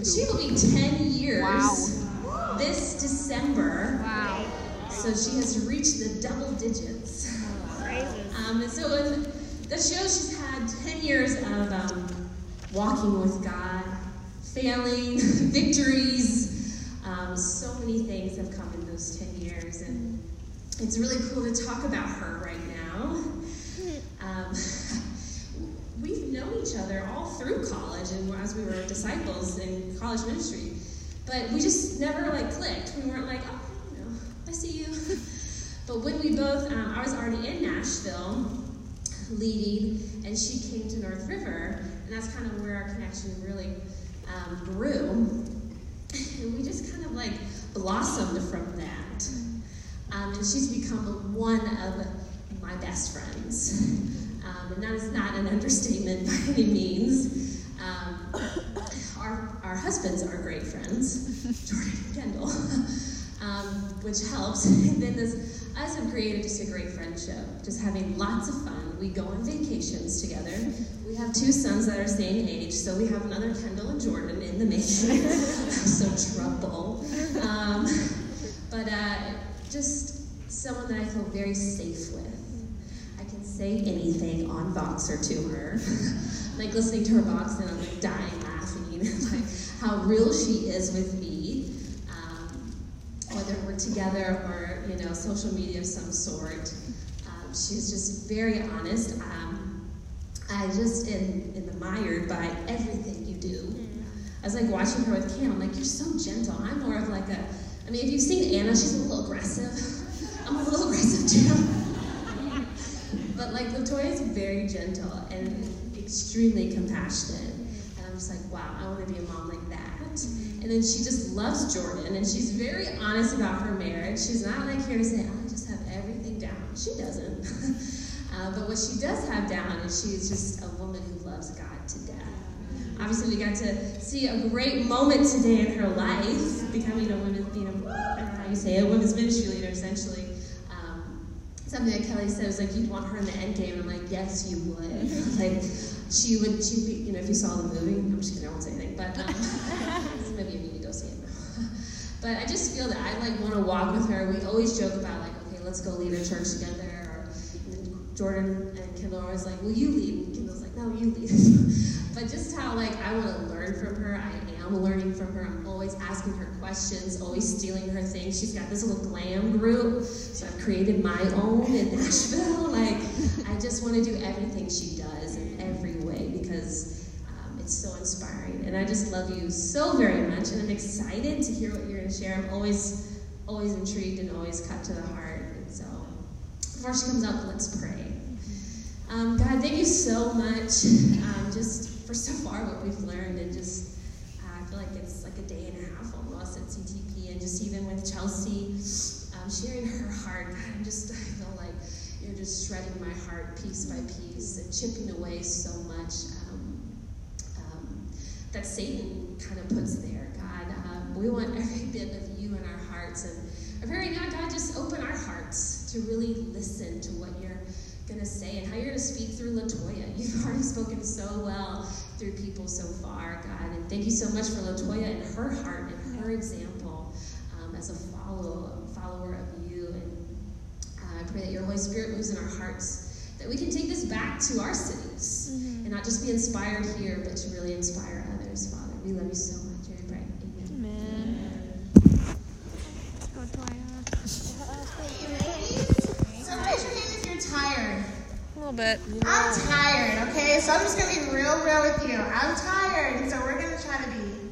She will be 10 years wow. this December. Wow. So she has reached the double digits. Um, and so in the show, she's had 10 years of um, walking with God, failing, victories. Um, so many things have come in those 10 years. And it's really cool to talk about her right now. We've known each other all through college and as we were disciples in college ministry. But we just never like clicked. We weren't like, oh, you know, I see you. but when we both, um, I was already in Nashville leading, and she came to North River, and that's kind of where our connection really um, grew. And we just kind of like blossomed from that. Um, and she's become one of my best friends. Um, and that is not an understatement by any means. Um, our, our husbands are great friends, Jordan and Kendall, um, which helps. And then this, us have created just a great friendship, just having lots of fun. We go on vacations together. We have two sons that are the same age, so we have another Kendall and Jordan in the making. so trouble. Um, but uh, just someone that I feel very safe with say anything on Voxer to her. like listening to her box and I'm like dying laughing, like how real she is with me. Um, whether we're together or you know social media of some sort, um, she's just very honest. Um, I just am, am admired by everything you do. I was like watching her with Cam. I'm like, you're so gentle. I'm more of like a. I mean, if you've seen Anna, she's a little aggressive. I'm a little aggressive too. But like LaToya is very gentle and extremely compassionate. And I'm just like, wow, I want to be a mom like that. And then she just loves Jordan and she's very honest about her marriage. She's not like here to say, I just have everything down. She doesn't. uh, but what she does have down is she's just a woman who loves God to death. Obviously, we got to see a great moment today in her life, becoming a women, being know how you say a women's ministry leader, essentially something that Kelly said was like you'd want her in the end game. I'm like, yes, you would. like she would, she'd be, you know, if you saw the movie. I'm just kidding. I won't say anything, but um, maybe you need to go see it but I just feel that I like want to walk with her. We always joke about like, okay, let's go lead a church together. Or Jordan and Kendall are always like, will you lead? And Kendall's like, no, you lead. but just how like I want to learn from her. I am learning from her. I'm always asking her questions, always stealing her things. She's got this little glam group, so I've created my own in Nashville. Like, I just want to do everything she does in every way because um, it's so inspiring. And I just love you so very much, and I'm excited to hear what you're going to share. I'm always, always intrigued and always cut to the heart. And so, before she comes up, let's pray. Um, God, thank you so much um, just for so far what we've learned and just feel like it's like a day and a half and just even with Chelsea um, sharing her heart, I'm just I feel like you're just shredding my heart piece by piece and chipping away so much um, um, that Satan kind of puts there. God, um, we want every bit of you in our hearts, and I pray now, God, just open our hearts to really listen to what you're going to say and how you're going to speak through LaToya. You've already spoken so well through people so far, God. And thank you so much for LaToya and her heart and her example um, as a follow, follower of you. And uh, I pray that your Holy Spirit moves in our hearts, that we can take this back to our cities mm-hmm. and not just be inspired here, but to really inspire others, Father. We love you so much. We pray. Amen. Amen. So raise your hand if you're tired little bit. I'm tired, okay? So I'm just gonna be real, real with you. I'm tired, and so we're gonna try to be,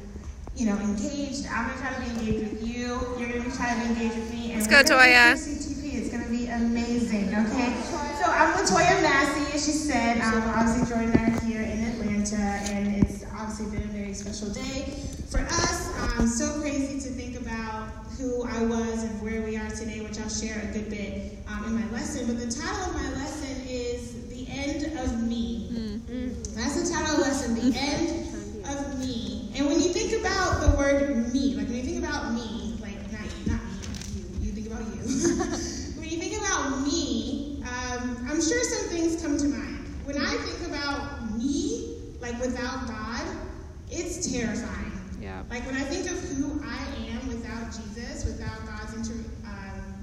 you know, engaged. I'm gonna try to be engaged with you. You're gonna be trying to be engaged with me. And Let's go, Toya. CTP. It's gonna be amazing, okay? So I'm with Toya Massey, as she said. Um, obviously, Jordan and I are here in Atlanta, and it's obviously been a very special day for us. Um, so crazy to think about who I was and where we are today, which I'll share a good bit um, in my lesson. But the title of my lesson End of Me. Mm. That's the title of the lesson, The End of Me. And when you think about the word me, like when you think about me, like not you, not me, you, you think about you. when you think about me, um, I'm sure some things come to mind. When I think about me, like without God, it's terrifying. Yeah. Like when I think of who I am without Jesus, without God's inter, um,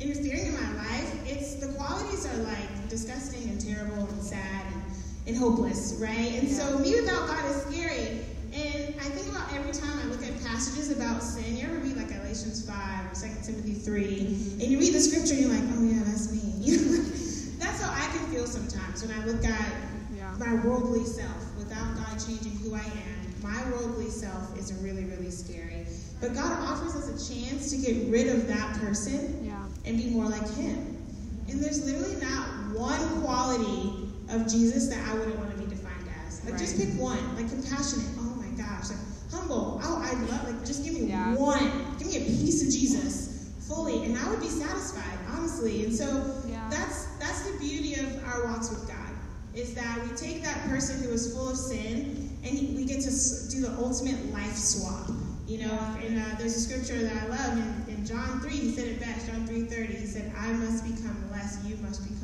interfering in my life, it's the qualities are like disgusting and terrible and sad and, and hopeless, right? And yeah. so me without God is scary. And I think about every time I look at passages about sin. You ever read like Galatians 5 or 2 Timothy 3, mm-hmm. and you read the scripture and you're like, oh yeah, that's me. You know, that's how I can feel sometimes when I look at yeah. my worldly self without God changing who I am. My worldly self is really, really scary. But God offers us a chance to get rid of that person yeah. and be more like Him. And there's literally not one quality of Jesus that I wouldn't want to be defined as. Like, right. just pick one. Like, compassionate. Oh my gosh. Like, humble. Oh, I love, like, just give me yeah. one. Give me a piece of Jesus fully, and I would be satisfied, honestly. And so yeah. that's that's the beauty of our walks with God. Is that we take that person who is full of sin, and we get to do the ultimate life swap. You know, and uh, there's a scripture that I love in, in John 3, he said it best, John 3.30, he said, I must become less, you must become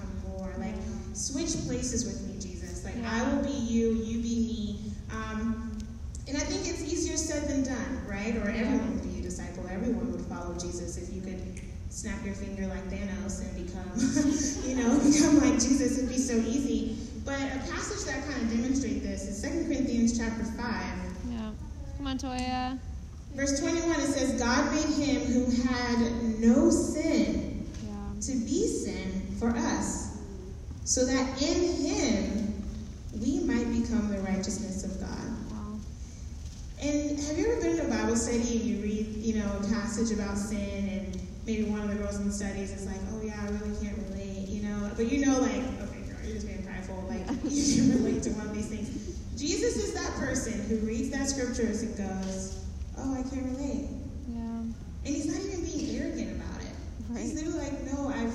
switch places with me, Jesus. Like, yeah. I will be you, you be me. Um, and I think it's easier said than done, right? Or everyone would be a disciple. Everyone would follow Jesus if you could snap your finger like Thanos and become, you know, become like Jesus. It'd be so easy. But a passage that kind of demonstrates this is 2 Corinthians chapter 5. Yeah. Come on, Toya. Verse 21, it says, God made him who had no sin yeah. to be sin for us, so that in him we might become the righteousness of God. Wow. And have you ever been to a Bible study and you read, you know, a passage about sin and maybe one of the girls in the studies is like, oh yeah, I really can't relate, you know, but you know, like, okay, girl, you're just being prideful, like, you can relate to one of these things. Jesus is that person who reads that scriptures and goes, oh, I can't relate. Yeah. And he's not even being arrogant about it. Right. He's literally like, no, I've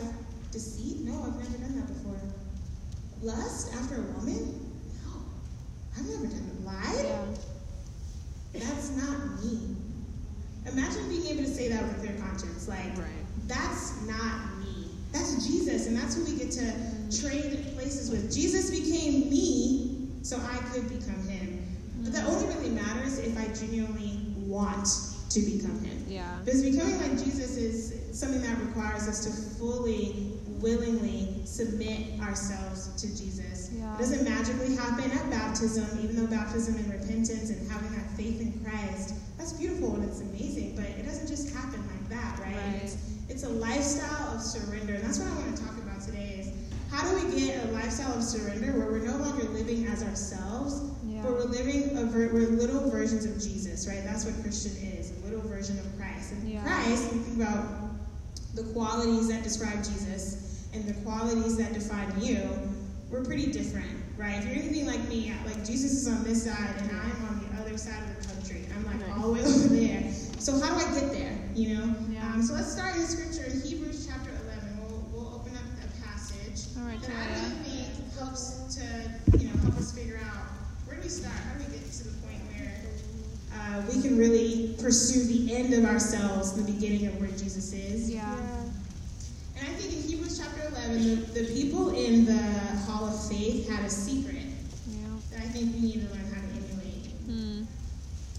deceived. No, I've never done that before. Lust after a woman? No, I've never done it. Lied? Yeah. That's not me. Imagine being able to say that with your conscience. Like, right. that's not me. That's Jesus, and that's who we get to trade places with. Jesus became me so I could become him. But that only really matters if I genuinely want to become him. Yeah. Because becoming like Jesus is something that requires us to fully, willingly submit ourselves to Jesus. Yeah. It doesn't magically happen at baptism, even though baptism and repentance and having that faith in Christ, that's beautiful and it's amazing, but it doesn't just happen like that, right? right. It's, it's a lifestyle of surrender. And that's what I want to talk about today is how do we get a lifestyle of surrender where we're no longer living as ourselves, yeah. but we're living, a ver- we're little versions of Jesus, right? That's what Christian is, a little version of Christ. And yeah. Christ, we think about the qualities that describe Jesus and the qualities that define you, we're pretty different, right? If you're anything like me, like Jesus is on this side and I'm on the other side of the country. I'm like nice. all the way over there. So how do I get there? You know? Yeah. Um, so let's start in scripture in Hebrews chapter 11. We'll, we'll open up a passage all right, that I think helps to, you know, help us figure out where do we start? How do we get to the point where uh, we can really pursue the end of ourselves, the beginning of where Jesus is? Yeah. And I think in Hebrews chapter 11, the, the people in the Hall of Faith had a secret yeah. that I think we need to learn how to emulate. Hmm.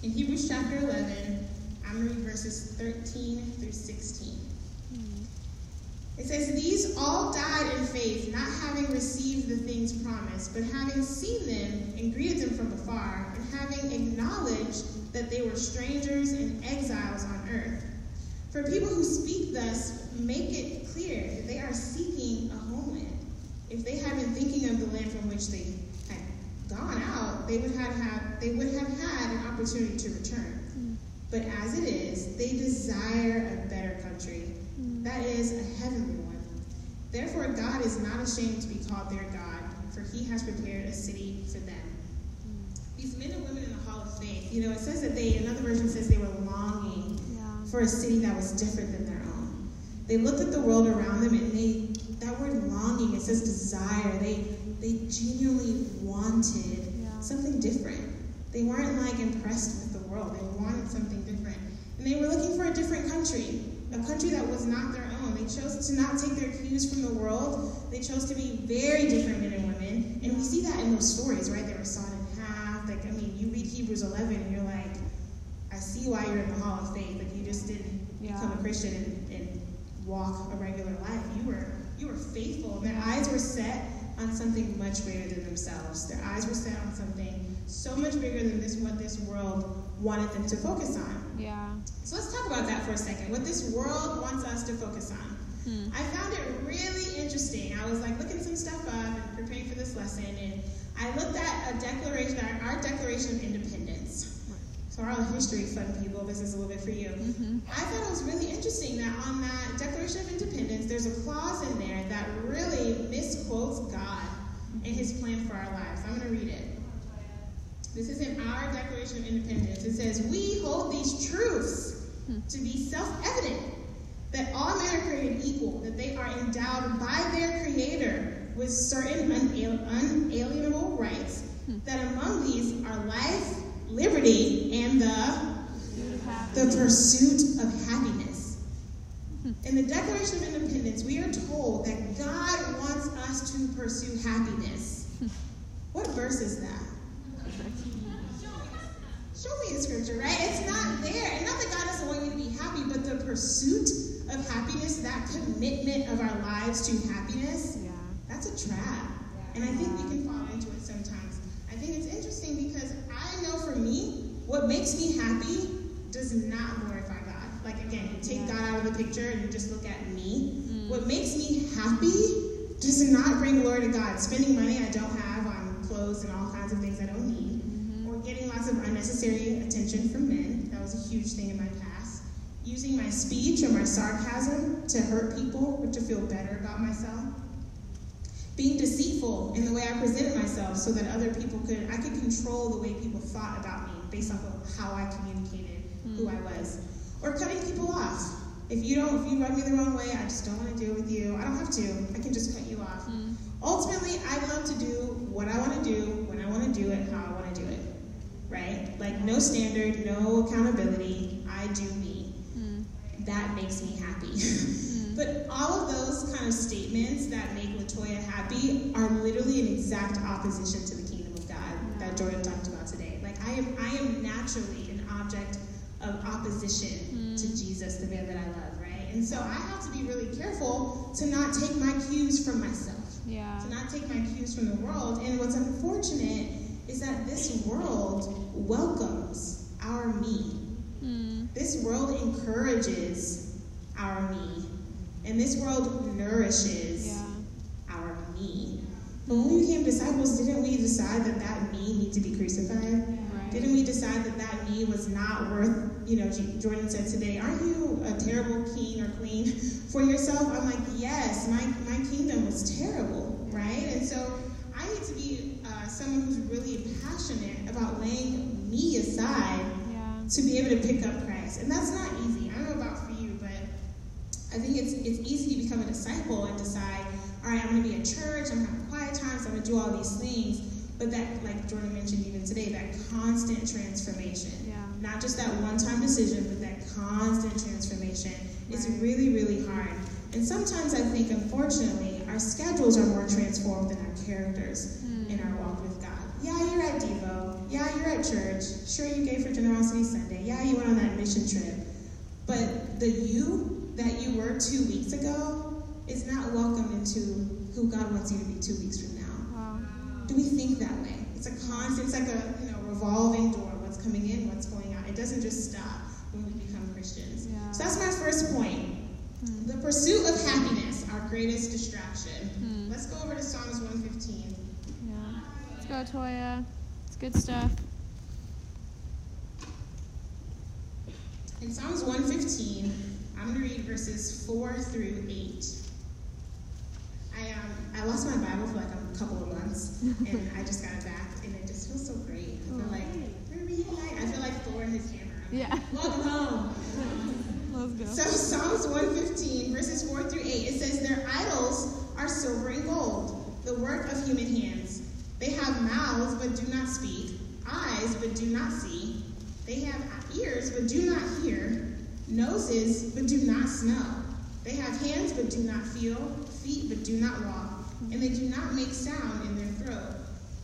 In Hebrews chapter 11, I'm going to read verses 13 through 16. It says, These all died in faith, not having received the things promised, but having seen them and greeted them from afar, and having acknowledged that they were strangers and exiles on earth. For people who speak thus make it clear that they are seeking a homeland. If they had been thinking of the land from which they had gone out, they would have had, they would have had an opportunity to return. Mm. But as it is, they desire a better country that is a heavenly one. Therefore, God is not ashamed to be called their God, for he has prepared a city for them. These men and women in the Hall of Faith, you know, it says that they, another version says they were longing. For a city that was different than their own. They looked at the world around them and they, that word longing, it says desire. They, they genuinely wanted yeah. something different. They weren't like impressed with the world. They wanted something different. And they were looking for a different country a country that was not their own. They chose to not take their cues from the world. They chose to be very different men and women. And we see that in those stories, right? They were sawed in half. Like, I mean, you read Hebrews 11 and you're like, I see why you're in the Hall of Faith. Just didn't Yeah. become a Christian and, and walk a regular life. You were you were faithful. Their eyes were set on something much greater than themselves. Their eyes were set on something so much bigger than this what this world wanted them to focus on. Yeah. So let's talk about that for a second. What this world wants us to focus on. Hmm. I found it really interesting. I was like looking some stuff up and preparing for this lesson, and I looked at a declaration, our, our Declaration of Independence. So our history fun people, this is a little bit for you. Mhm. I thought it was really interesting that on that Declaration of Independence, there's a clause in there that really misquotes God and His plan for our lives. I'm going to read it. This is in our Declaration of Independence. It says, We hold these truths to be self evident that all men are created equal, that they are endowed by their Creator with certain unalienable rights, that among these are life, liberty, and the the pursuit of happiness. In the Declaration of Independence, we are told that God wants us to pursue happiness. What verse is that? Show me the scripture, right? It's not there. And not that God doesn't want you to be happy, but the pursuit of happiness, that commitment of our lives to happiness, Yeah. that's a trap. And I think we can fall into it sometimes. I think it's interesting because I know for me, what makes me happy does not glorify God. Like again, you take God out of the picture and you just look at me. Mm. What makes me happy does not bring glory to God. Spending money I don't have on clothes and all kinds of things I don't need. Mm-hmm. Or getting lots of unnecessary attention from men. That was a huge thing in my past. Using my speech or my sarcasm to hurt people or to feel better about myself being deceitful in the way I presented myself so that other people could I could control the way people thought about based off of how I communicated who hmm. I was. Or cutting people off. If you don't if you rub me the wrong way, I just don't want to deal with you. I don't have to. I can just cut you off. Hmm. Ultimately, I love to do what I want to do, when I want to do it, how I want to do it. Right? Like no standard, no accountability. I do me. Hmm. That makes me happy. but all of those kind of statements that make LaToya happy are literally an exact opposition to the kingdom of God that Jordan talked about I am I am naturally an object of opposition to Jesus, the man that I love, right? And so I have to be really careful to not take my cues from myself Yeah. to not take my cues from the world. And what's unfortunate is that this world welcomes our me. Hmm. This world encourages our me. And this world nourishes Yeah. our me. But when we became disciples, didn't we decide that that me need to be crucified? Didn't we decide that that me was not worth, you know, Jordan said today, aren't you a terrible king or queen for yourself? I'm like, yes, my, my kingdom was terrible, right? And so I need to be uh, someone who's really passionate about laying me aside Yeah. to be able to pick up Christ. And that's not easy. I don't know about for you, but I think it's it's easy to become a disciple and decide, all right, I'm going to be at church, I'm going to have quiet times, I'm going to do all these things. But that, like Jordan mentioned even today, that constant transformation. Yeah. Not just that one-time decision, but that constant transformation is really, really hard. And sometimes I think, unfortunately, our schedules are more transformed than our characters Hmm. in our walk with God. Yeah, you're at Devo. Yeah, you're at church. Sure, you gave for Generosity Sunday. Yeah, you went on that mission trip. But the you that you were two weeks ago is not welcome into who God wants you to be two weeks from. Do we think that way? It's a constant, it's like a you know revolving door. What's coming in, what's going out. It doesn't just stop when we become Christians. Yeah. So that's my first point. The pursuit of happiness, our greatest distraction. Hmm. Let's go over to Psalms 115. Yeah. Let's go, Toya. It's good stuff. In Psalms 115, I'm going to read verses 4 through 8. I, um, I lost my Bible for like a couple of months, and I just got it back, and it just feels so great. I feel like we're. I feel like Thor and his hammer. I'm Yeah. like, Welcome home. Let's go. So Psalms 115, verses 4 through 8, it says, Their idols are silver and gold, the work of human hands. They have mouths, but do not speak, eyes, but do not see. They have ears, but do not hear, noses, but do not smell. They have hands, but do not feel, feet, but do not walk, and they do not make sound in their throat.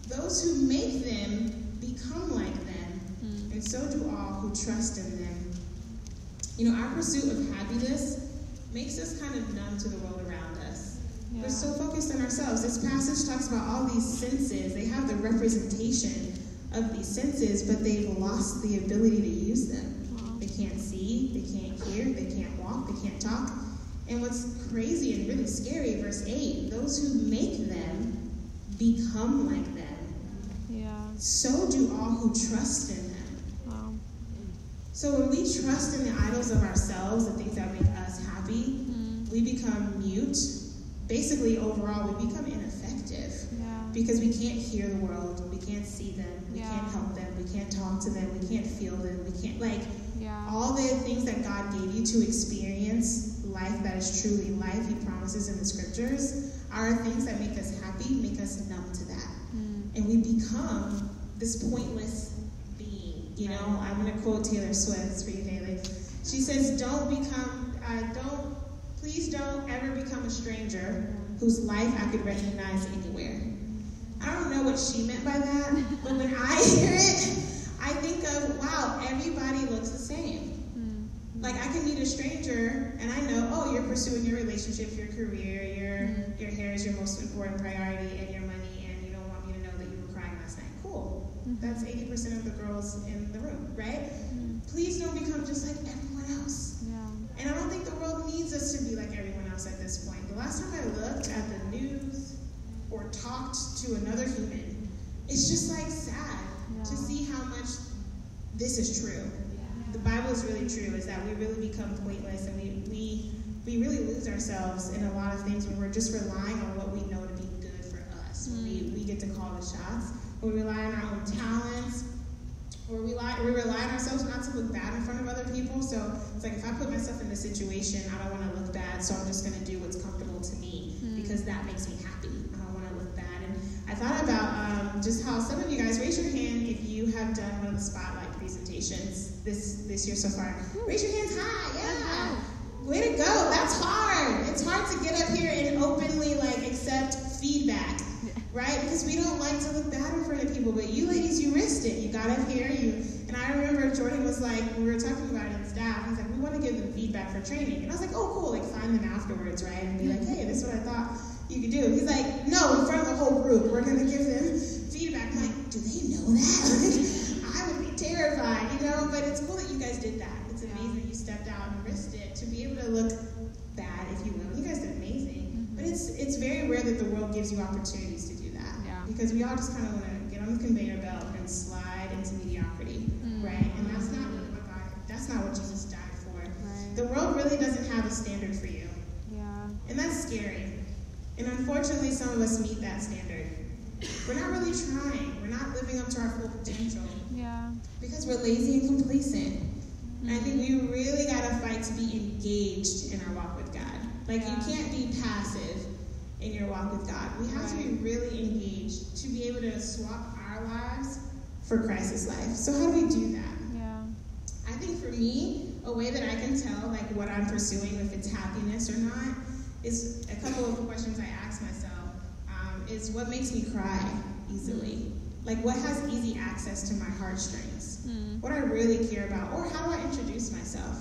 Those who make them become like them, hmm. and so do all who trust in them. You know, our pursuit of happiness makes us kind of numb to the world around us. Yeah. We're so focused on ourselves. This passage talks about all these senses. They have the representation of these senses, but they've lost the ability to use them. Wow. They can't see, they can't hear, they can't walk, they can't talk. And what's crazy and really scary, verse 8, those who make them become like them. Yeah. So do all who trust in them. Wow. So when we trust in the idols of ourselves, the things that make us happy, mm. we become mute. Basically, overall, we become ineffective. Yeah. Because we can't hear the world, we can't see them, we yeah. can't help them, we can't talk to them, we can't feel them, we can't, like, yeah. all the things that God gave you to experience life that is truly life, He promises in the scriptures, are things that make us happy, make us numb to that. Mm. And we become this pointless being. You know, I'm going to quote Taylor Swift for you, Haley. She says, Don't become, uh, don't, please don't ever become a stranger whose life I could recognize anywhere. I don't know what she meant by that, but when I hear it, I think of, wow, everybody looks the same. Like I can meet a stranger and I know, oh, you're pursuing your relationship, your career, your mm-hmm. your hair is your most important priority, and your money, and you don't want me to know that you were crying last night. Cool. Mm-hmm. That's 80% of the girls in the room, right? Mm-hmm. Please don't become just like everyone else. Yeah. And I don't think the world needs us to be like everyone else at this point. The last time I looked at the news or talked to another human, it's just like sad yeah. to see how much this is true the Bible is really true, is that we really become pointless and we, we, we really lose ourselves in a lot of things when we're just relying on what we know to be good for us. Mm. We, we get to call the shots. We rely on our own talents, or we rely, we rely on ourselves not to look bad in front of other people. So it's like if I put myself in this situation, I don't want to look bad, so I'm just going to do what's comfortable to me mm. because that makes me happy. I don't want to look bad. And I thought about um, just how some of you guys raise your hand if you have done one of the spotlight presentations this this year so far. Hmm. Raise your hands high, yeah. Way to go. That's hard. It's hard to get up here and openly like accept feedback, right? Because we don't like to look bad in front of people. But you ladies, you risked it. You got up here. You and I remember Jordan was like, we were talking about it in staff. He's like, we want to give them feedback for training, and I was like, oh cool. Like find them afterwards, right? And be like, hmm. hey, this is what I thought you could do. He's like, no, in front of the whole group. We're gonna give them feedback. I'm like, do they know that? terrified, you know, but it's cool that you guys did that. It's amazing that you stepped out and risked it to be able to look bad, if you will. You guys did amazing. Mm-hmm. But it's it's very rare that the world gives you opportunities to do that. Yeah. Because we all just kind of want to get on the conveyor belt and slide into mediocrity, mm-hmm. right? And that's not what God, that's not what Jesus died for. Right. The world really doesn't have a standard for you. Yeah. And that's scary. And unfortunately, some of us meet that standard. We're not really trying. We're not living up to our full potential. Yeah. Because we're lazy and complacent. Mm-hmm. I think we really got to fight to be engaged in our walk with God. Like, yeah. you can't be passive in your walk with God. We have right. to be really engaged to be able to swap our lives for Christ's life. So, how do we do that? Yeah. I think for me, a way that I can tell like what I'm pursuing, if it's happiness or not, is a couple of questions I ask myself. Um, is what makes me cry easily? Like, what has easy access to my heartstrings? Mm. What I really care about, or how do I introduce myself?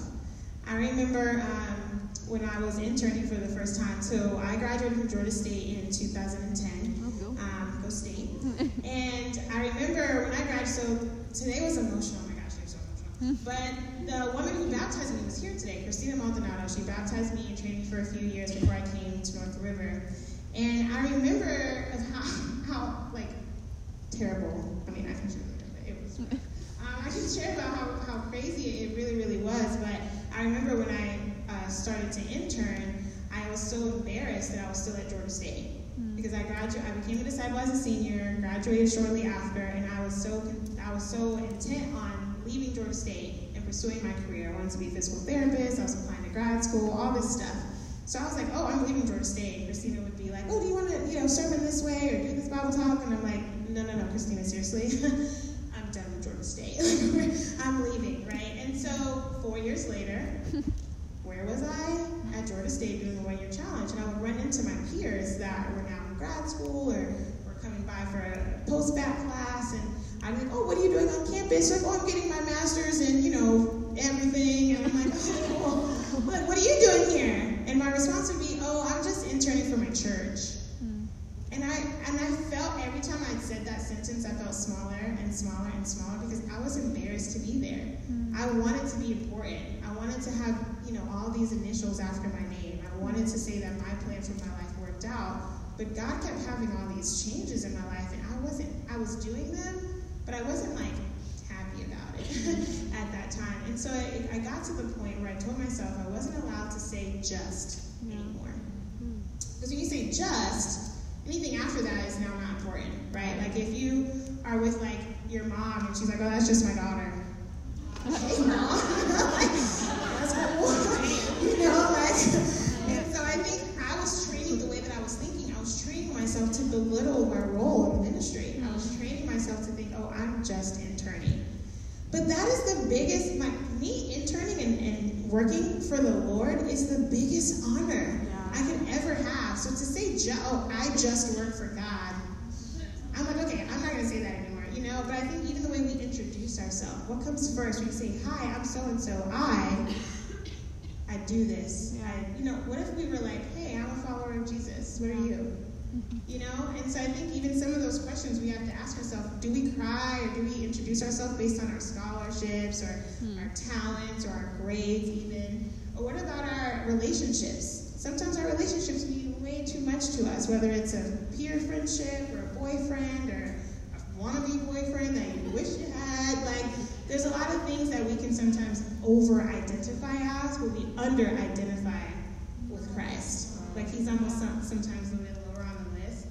I remember um, when I was interning for the first time. So I graduated from Georgia State in 2010. Oh, go. Um, go State. and I remember when I graduated. So today was emotional. Oh my gosh, it was so emotional. But the woman who baptized me was here today, Christina Maldonado. She baptized me and trained me for a few years before I came to North River. And I remember of how, how like terrible. I mean, I can share it, it was. um, I can share about how, how crazy it really, really was. But I remember when I uh, started to intern, I was so embarrassed that I was still at Georgia State mm. because I graduated. I became a disciple as a senior, graduated shortly after, and I was so I was so intent on leaving Georgia State and pursuing my career. I wanted to be a physical therapist. I was applying to grad school, all this stuff. So I was like, oh, I'm leaving Georgia State. And Christina would be like, oh, do you want to, you know, serve in this way or do this Bible talk? And I'm like, no, no, no, Christina, seriously. I'm done with Georgia State. I'm leaving, right? And so four years later, where was I? At Georgia State doing the one-year challenge. And I would run into my peers that were now in grad school or were coming by for a post-bac class. And I'd be like, oh, what are you doing on campus? campus, like, oh, I'm getting my master's in, you know, everything. And I'm like, oh, cool. Like, what are you doing here? And my response would be, oh, I'm just interning for my church. And I and I felt every time I said that sentence, I felt smaller and smaller and smaller because I was embarrassed to be there. Mm. I wanted to be important. I wanted to have, you know, all these initials after my name. I wanted to say that my plan for my life worked out. But God kept having all these changes in my life, and I wasn't. I was doing them, but I wasn't like happy about it at that time. And so I, I, got to the point where I told myself I wasn't allowed to say just anymore. Because when you say just, anything after that is now not important, right? Like if you are with like your mom and she's like, oh, that's just my daughter. Hey, mom. that's cool. you know, like, and so I think I was training the way that I was thinking. I was training myself to belittle my role in ministry. I was mm-hmm. training myself to think, oh, I'm just interning. But that is the biggest, my, me interning and, and working for the Lord is the biggest honor I could ever have. So to say, oh, I just work for God, I'm like, okay, I'm not going to say that anymore, you know? But I think even the way we introduce ourselves, what comes first? We say, hi, I'm so and so. I, I do this. I, you know, what if we were like, hey, I'm a follower of Jesus. What are you? You know, and so I think even some of those questions we have to ask ourselves: Do we cry, or do we introduce ourselves based on our scholarships, or hmm. our talents, or our grades, even? Or what about our relationships? Sometimes our relationships way too much to us, whether it's a peer friendship or a boyfriend or a wannabe boyfriend that you wish you had. Like, there's a lot of things that we can sometimes over identify as, but we under identify with Christ. Like, he's almost sometimes a little lower on the list.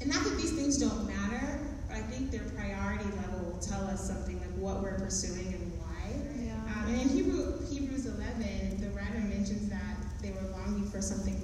And not that these things don't matter, but I think their priority level will tell us something like what we're pursuing and why. Yeah. Um, and in Hebrew, Hebrews 11, the writer mentions that they were longing for something.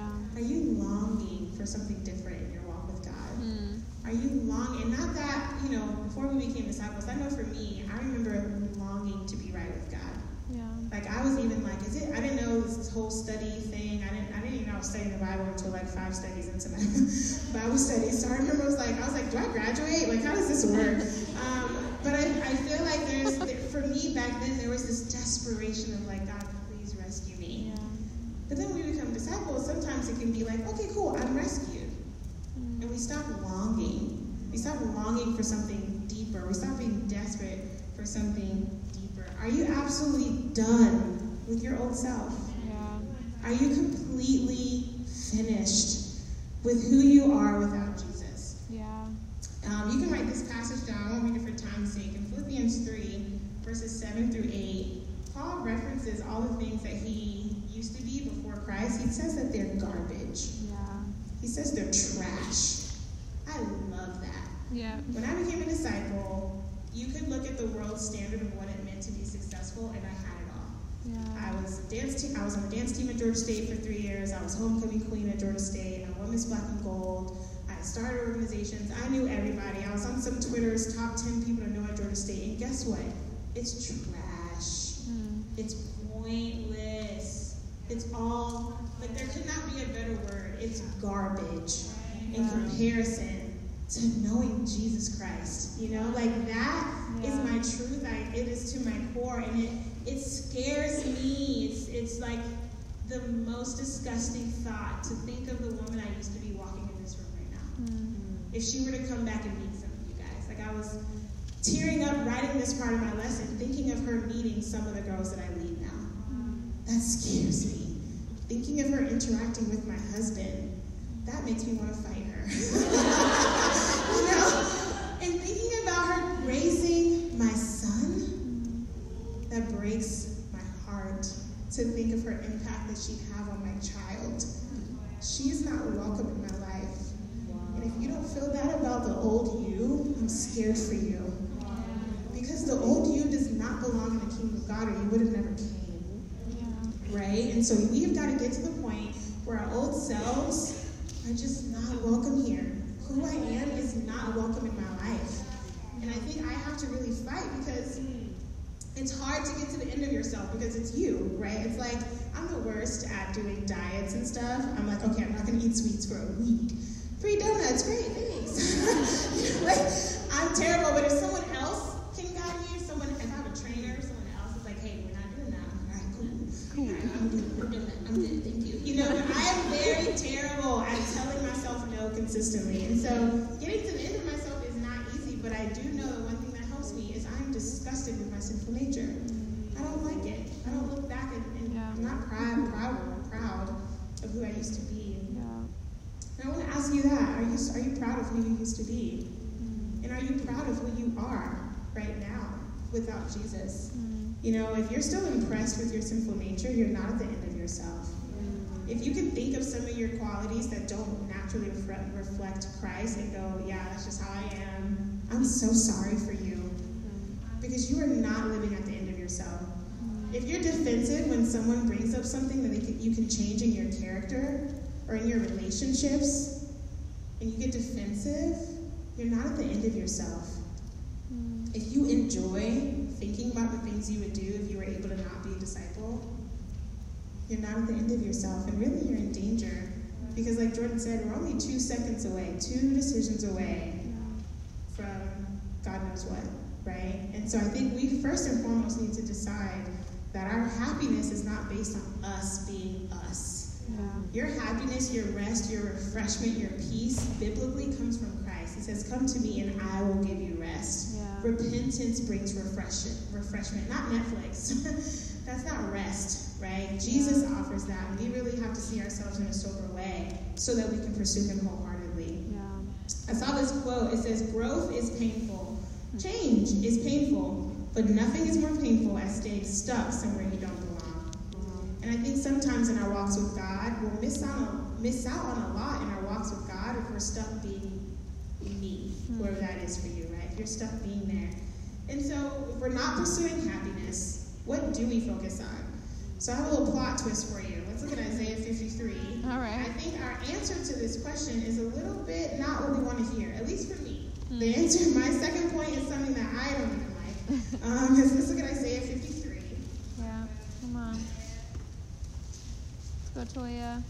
Yeah. Are you longing for something different in your walk with God? Mm. Are you longing? And not that, you know, before we became disciples, I know for me, I remember longing to be right with God. Yeah. Like I was even like, is it? I didn't know this whole study thing. I didn't. I didn't even know I was studying the Bible until like five studies into my Bible study. So I remember I was like, I was like, do I graduate? Like, how does this work? Um, but I, I feel like there's, for me back then, there was this desperation of like, God, but then when we become disciples, sometimes it can be like, okay, cool, I'm rescued. And we stop longing. We stop longing for something deeper. We stop being desperate for something deeper. Are you absolutely done with your old self? Yeah. Are you completely finished with who you are without Jesus? Yeah. Um, you can write this passage down. I won't read it for time's sake. In Philippians 3, verses 7 through 8, Paul references all the things that he used to be before Christ, he says that they're garbage. Yeah. He says they're trash. I love that. Yeah. When I became a disciple, you could look at the world standard of what it meant to be successful, and I had it all. Yeah. I was dance team. I was on the dance team at Georgia State for three years. I was homecoming queen at Georgia State. I won Miss Black and Gold. I started organizations. I knew everybody. I was on some Twitter's top ten people to know at Georgia State. And guess what? It's trash. Mm. It's pointless. It's all, like, there could not be a better word. It's garbage in comparison to knowing Jesus Christ. You know, like, that yeah. is my truth. I, it is to my core, and it, it scares me. It's, it's like the most disgusting thought to think of the woman I used to be walking in this room right now. Mm-hmm. If she were to come back and meet some of you guys. Like, I was tearing up writing this part of my lesson, thinking of her meeting some of the girls that I lead now. That scares me. Thinking of her interacting with my husband, that makes me want to fight her. you know? And thinking about her raising my son, that breaks my heart to think of her impact that she'd have on my child. She is not welcome in my life. And if you don't feel that about the old you, I'm scared for you. Because the old you does not belong in the kingdom of God, or you would have never came right? And so we've got to get to the point where our old selves are just not welcome here. Who I am is not welcome in my life. And I think I have to really fight because it's hard to get to the end of yourself because it's you, right? It's like I'm the worst at doing diets and stuff. I'm like, okay, I'm not gonna eat sweets for a week. Free donuts, great, thanks. like, I'm terrible, but if someone else you proud of who you are right now Jesus? Mm. You know, if you're still impressed with your sinful nature, you're not at the end of yourself. If you can think of some of your qualities that don't naturally refre- reflect Christ and go, yeah, that's just how I am, I'm so sorry for you. Because you are not living at the end of yourself. If you're defensive when someone brings up something that they can, you can change in your character or in your relationships, and you get defensive, you're not at the end of yourself. Mm. If you enjoy thinking about the things you would do if you were able to not be a disciple, you're not at the end of yourself, and really you're in danger. Because, like Jordan said, we're only two seconds away, two decisions away from God knows what, right? And so I think we first and foremost need to decide that our happiness is not based on us being us. Yeah. Your happiness, your rest, your refreshment, your peace biblically comes from. He says, Come to me and I will give you rest. Yeah. Repentance brings refreshment, refreshment, not Netflix. That's not rest, right? Jesus offers that. We really have to see ourselves in a sober way so that we can pursue him wholeheartedly. Yeah. I saw this quote. It says, Growth is painful, change is painful, but nothing is more painful as staying stuck somewhere you don't belong. Mm-hmm. And I think sometimes in our walks with God, we'll miss out on, miss out on a lot in our walks with God if we're stuck being me, whoever that is for you, right? You're stuck being there. And so if we're not pursuing happiness, what do we focus on? So I have a little plot twist for you. Let's look at Isaiah 53. All right. I think our answer to this question is a little bit not what we want to hear, at least for me. The answer, my second point, is something that I don't even like. Um, is let's look at Isaiah 53. Yeah. Come on. Let's go, Toya.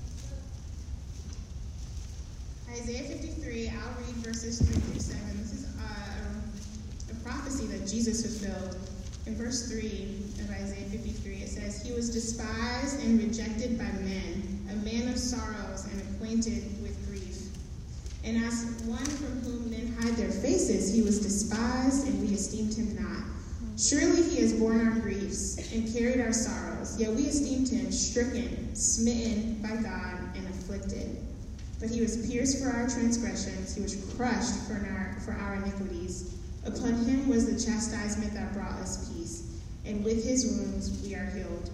Isaiah 53, I'll read verses 3 through 7. This is uh, a prophecy that Jesus fulfilled. In verse 3 of Isaiah 53, it says, He was despised and rejected by men, a man of sorrows and acquainted with grief. And as one from whom men hide their faces, he was despised, and we esteemed him not. Surely he has borne our griefs and carried our sorrows, yet we esteemed him stricken, smitten by God, and afflicted. But he was pierced for our transgressions, he was crushed for our, for our iniquities. Upon him was the chastisement that brought us peace, and with his wounds we are healed.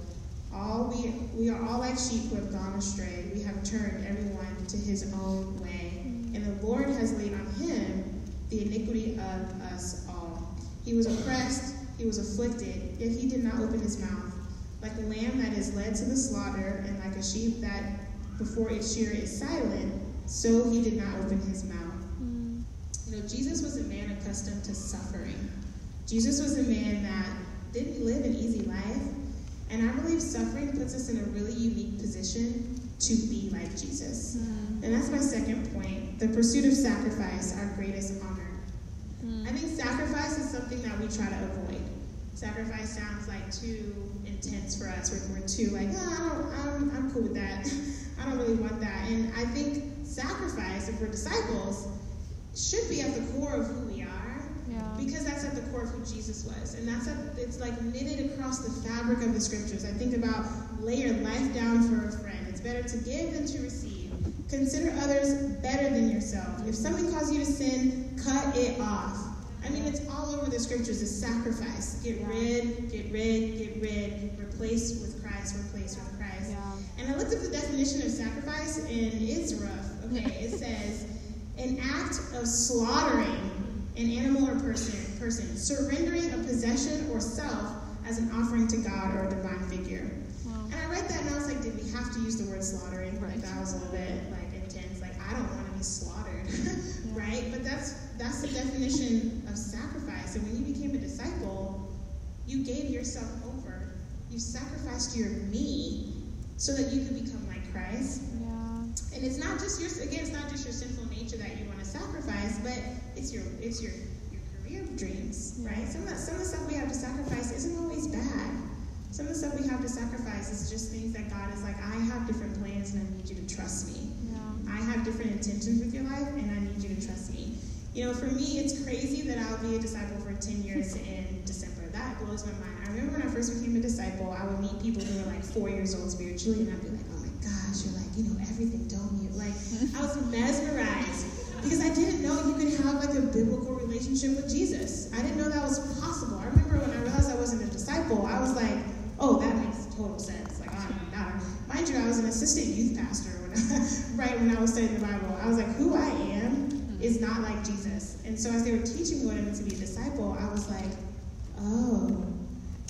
All we, we are all like sheep who have gone astray. We have turned everyone to his own way. And the Lord has laid on him the iniquity of us all. He was oppressed, he was afflicted, yet he did not open his mouth. Like a lamb that is led to the slaughter, and like a sheep that before its shearer is silent, so he did not open his mouth. Mm. You know, Jesus was a man accustomed to suffering. Jesus was a man that didn't live an easy life. And I believe suffering puts us in a really unique position to be like Jesus. Mm. And that's my second point the pursuit of sacrifice, our greatest honor. Mm. I think sacrifice is something that we try to avoid. Sacrifice sounds like too intense for us. We're, we're too like, oh, I don't, I'm, I'm cool with that. I don't really want that. And I think sacrifice, if we're disciples, should be at the core of who we are Yeah. because that's at the core of who Jesus was. And that's at, it's like knitted across the fabric of the scriptures. I think about lay your life down for a friend. It's better to give than to receive. Consider others better than yourself. If something causes you to sin, cut it off. I mean, it's all over the scriptures. A sacrifice. Get rid, get rid, get rid. Replace with Christ, replace with. And I looked up the definition of sacrifice, and it's rough. Okay, it says an act of slaughtering an animal or person, person, surrendering a possession or self as an offering to God or a divine figure. Wow. And I read that and I was like, did we have to use the word slaughtering? Right. That was a little bit like intense. Like I don't want to be slaughtered, right? But that's that's the definition of sacrifice. And when you became a disciple, you gave yourself over. You sacrificed your me so that you could become like Christ. Yeah. And it's not just your again, it's not just your sinful nature that you want to sacrifice, but it's your it's your your career dreams, Yeah. right? Some of the, some of the stuff we have to sacrifice isn't always bad. Some of the stuff we have to sacrifice is just things that God is like, I have different plans and I need you to trust me. Yeah. I have different intentions with your life and I need you to trust me. You know, for me, it's crazy that I'll be a disciple for 10 years in December. That blows my mind. I remember when I first became a disciple, I would meet people who were like four years old spiritually, and I'd be like, oh my gosh, you're like, you know everything, don't you? Like, I was mesmerized because I didn't know you could have like a biblical relationship with Jesus. I didn't know that was possible. I remember when I realized I wasn't a disciple, I was like, oh, that makes total sense. Like, oh I'm not. Mind you, I was an assistant youth pastor when I, right when I was studying the Bible. I was like, who I am is not like Jesus. And so as they were teaching me what it meant to be a disciple, I was like, oh,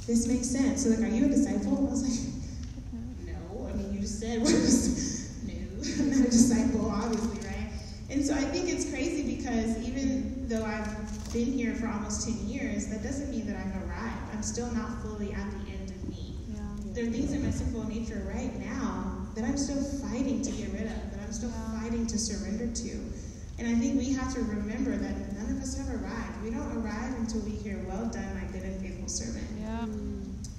this makes sense. So like, are you a disciple? I was like, no. I mean, you just said, what was, no, I'm not a disciple, obviously, right? And so I think it's crazy because even though I've been here for almost 10 years, that doesn't mean that I've arrived. I'm still not fully at the end of me. Yeah. There are things in my sinful nature right now that I'm still fighting to get rid of, that I'm still fighting to surrender to. And I think we have to remember that none of us have arrived. We don't arrive until we hear, well done, my faithful servant. Yeah.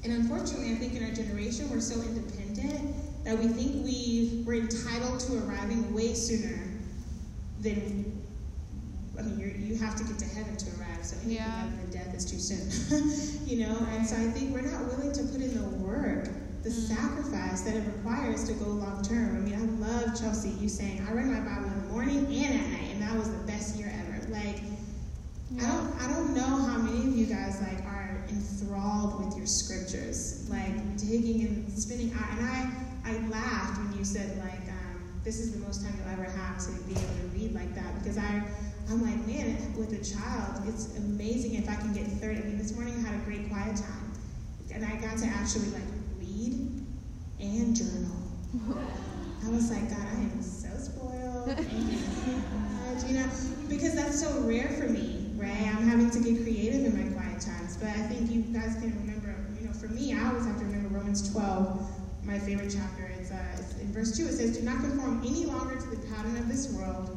And unfortunately, I think in our generation, we're so independent that we think we we're entitled to arriving way sooner than I mean, you you have to get to heaven to arrive, so anything yeah. other than death is too soon, you know. And so I think we're not willing to put in the work, the mm. sacrifice that it requires to go long term. I mean, I love Chelsea. You saying I read my Bible in the morning and at night, and that was the best year ever. Like, yeah. I don't I don't know how many of you guys like are enthralled with your scriptures, like digging and spending. And I I laughed when you said like um, this is the most time you'll ever have to be able to read like that because I, I'm like, man, with a child, it's amazing if I can get 30. I mean, this morning I had a great quiet time, and I got to actually like read and journal. I was like, God, I am so spoiled. God, you know, because that's so rare for me, right? I'm having to get creative in my quiet. But I think you guys can remember, you know, for me, I always have to remember Romans 12, my favorite chapter. It's, uh, it's in verse 2, it says, Do not conform any longer to the pattern of this world,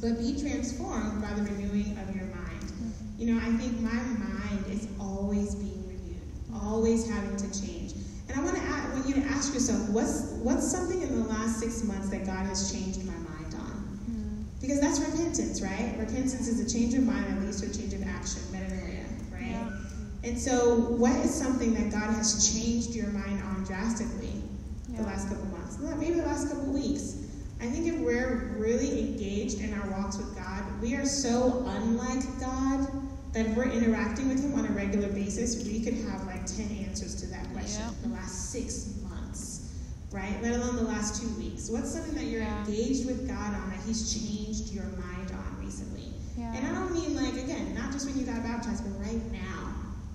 but be transformed by the renewing of your mind. You know, I think my mind is always being renewed, always having to change. And I want to ask, want you to ask yourself, what's what's something in the last six months that God has changed my mind on? Because that's repentance, right? Repentance is a change of mind that leads to a change of action, metanoia, right? Yeah. And so, what is something that God has changed your mind on drastically yeah. the last couple months? Maybe the last couple weeks. I think if we're really engaged in our walks with God, we are so unlike God that if we're interacting with Him on a regular basis, we could have like 10 answers to that question yeah. the last six months, right? Let alone the last two weeks. What's something that you're yeah. engaged with God on that He's changed your mind on recently? And I don't mean like, again, not just when you got baptized, but right now